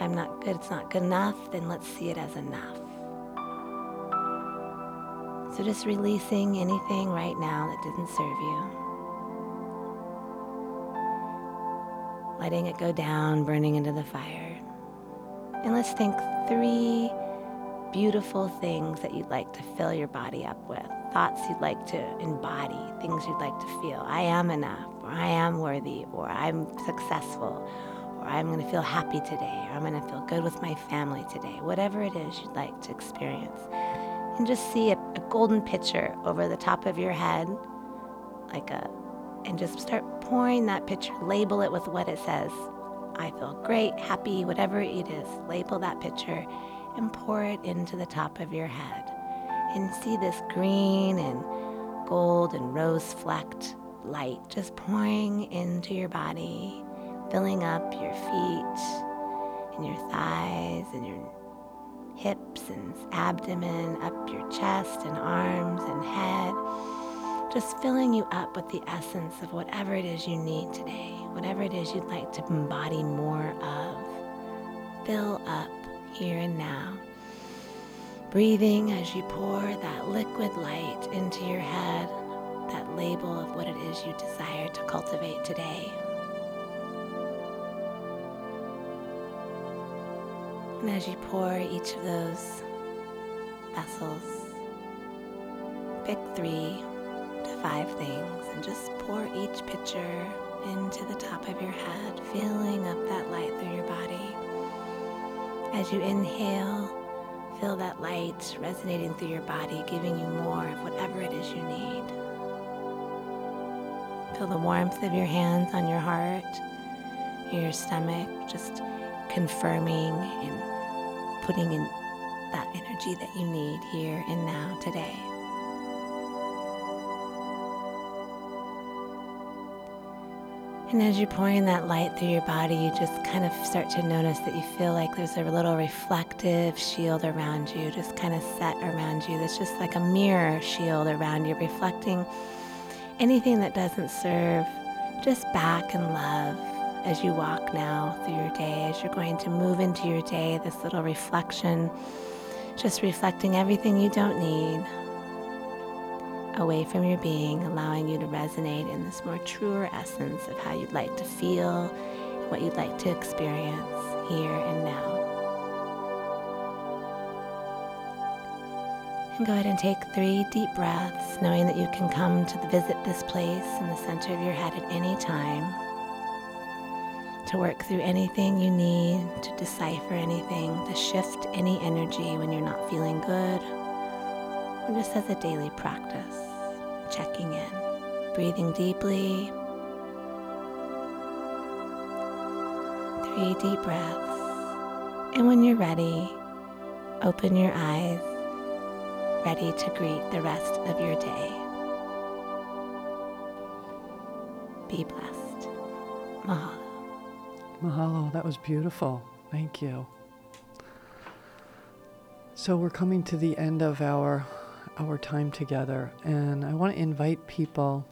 B: I'm not good, it's not good enough, then let's see it as enough. So just releasing anything right now that didn't serve you. Letting it go down, burning into the fire. And let's think three beautiful things that you'd like to fill your body up with. Thoughts you'd like to embody, things you'd like to feel. I am enough, or I am worthy, or I'm successful, or I'm going to feel happy today, or I'm going to feel good with my family today. Whatever it is you'd like to experience. And just see a, a golden picture over the top of your head, like a, and just start pouring that picture. Label it with what it says. I feel great, happy, whatever it is. Label that picture and pour it into the top of your head. And see this green and gold and rose flecked light just pouring into your body filling up your feet and your thighs and your hips and abdomen, up your chest and arms and head. Just filling you up with the essence of whatever it is you need today, whatever it is you'd like to embody more of. Fill up here and now. Breathing as you pour that liquid light into your head, that label of what it is you desire to cultivate today. And as you pour each of those vessels, pick three to five things and just pour each pitcher into the top of your head, filling up that light through your body. As you inhale, feel that light resonating through your body, giving you more of whatever it is you need. Feel the warmth of your hands on your heart, your stomach, just confirming and putting in that energy that you need here and now today. And as you're pouring that light through your body, you just kind of start to notice that you feel like there's a little reflective shield around you, just kind of set around you. That's just like a mirror shield around you, reflecting anything that doesn't serve just back in love as you walk now through your day, as you're going to move into your day, this little reflection, just reflecting everything you don't need away from your being, allowing you to resonate in this more truer essence of how you'd like to feel, what you'd like to experience here and now. And go ahead and take three deep breaths, knowing that you can come to visit this place in the center of your head at any time to work through anything you need, to decipher anything, to shift any energy when you're not feeling good, or just as a daily practice, checking in, breathing deeply. Three deep breaths. And when you're ready, open your eyes, ready to greet the rest of your day. Be blessed. Mahalo.
A: Mahalo, that was beautiful. Thank you. So we're coming to the end of our our time together, and I want to invite people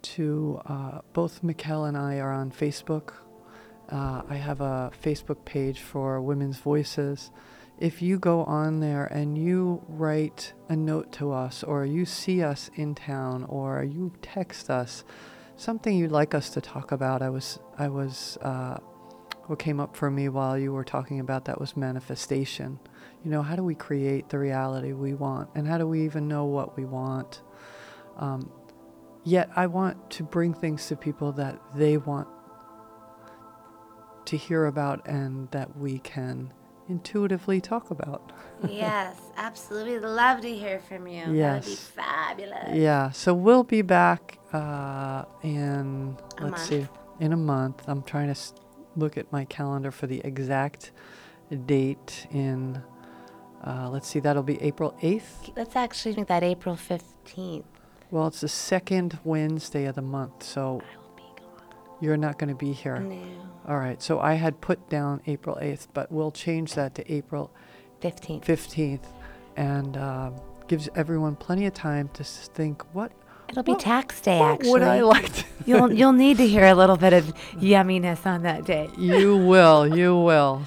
A: to uh, both Mikel and I are on Facebook. Uh, I have a Facebook page for Women's Voices. If you go on there and you write a note to us, or you see us in town, or you text us something you'd like us to talk about. I was, I was, uh, what came up for me while you were talking about that was manifestation. You know, how do we create the reality we want? And how do we even know what we want? Um, yet I want to bring things to people that they want to hear about and that we can intuitively talk about. *laughs*
B: yes, absolutely. Love to hear from you. That would be
A: Yes.
B: fabulous.
A: Yeah, so we'll be back uh, in,
B: A
A: let's see, in a month. I'm trying to look at my calendar for the exact date in, uh, let's see, that'll be April 8th.
B: Let's actually make that April 15th.
A: Well, it's the second Wednesday of the month, so
B: I will be gone.
A: you're not going to be here.
B: No.
A: All right, so I had put down April 8th, but we'll change that to April
B: 15th.
A: 15th and uh, gives everyone plenty of time to s- think what,
B: It'll be
A: What-
B: tax day,
A: what
B: actually.
A: would I like to *laughs*
B: you'll, you'll need to hear a little bit of yumminess on that day.
A: You will, you will.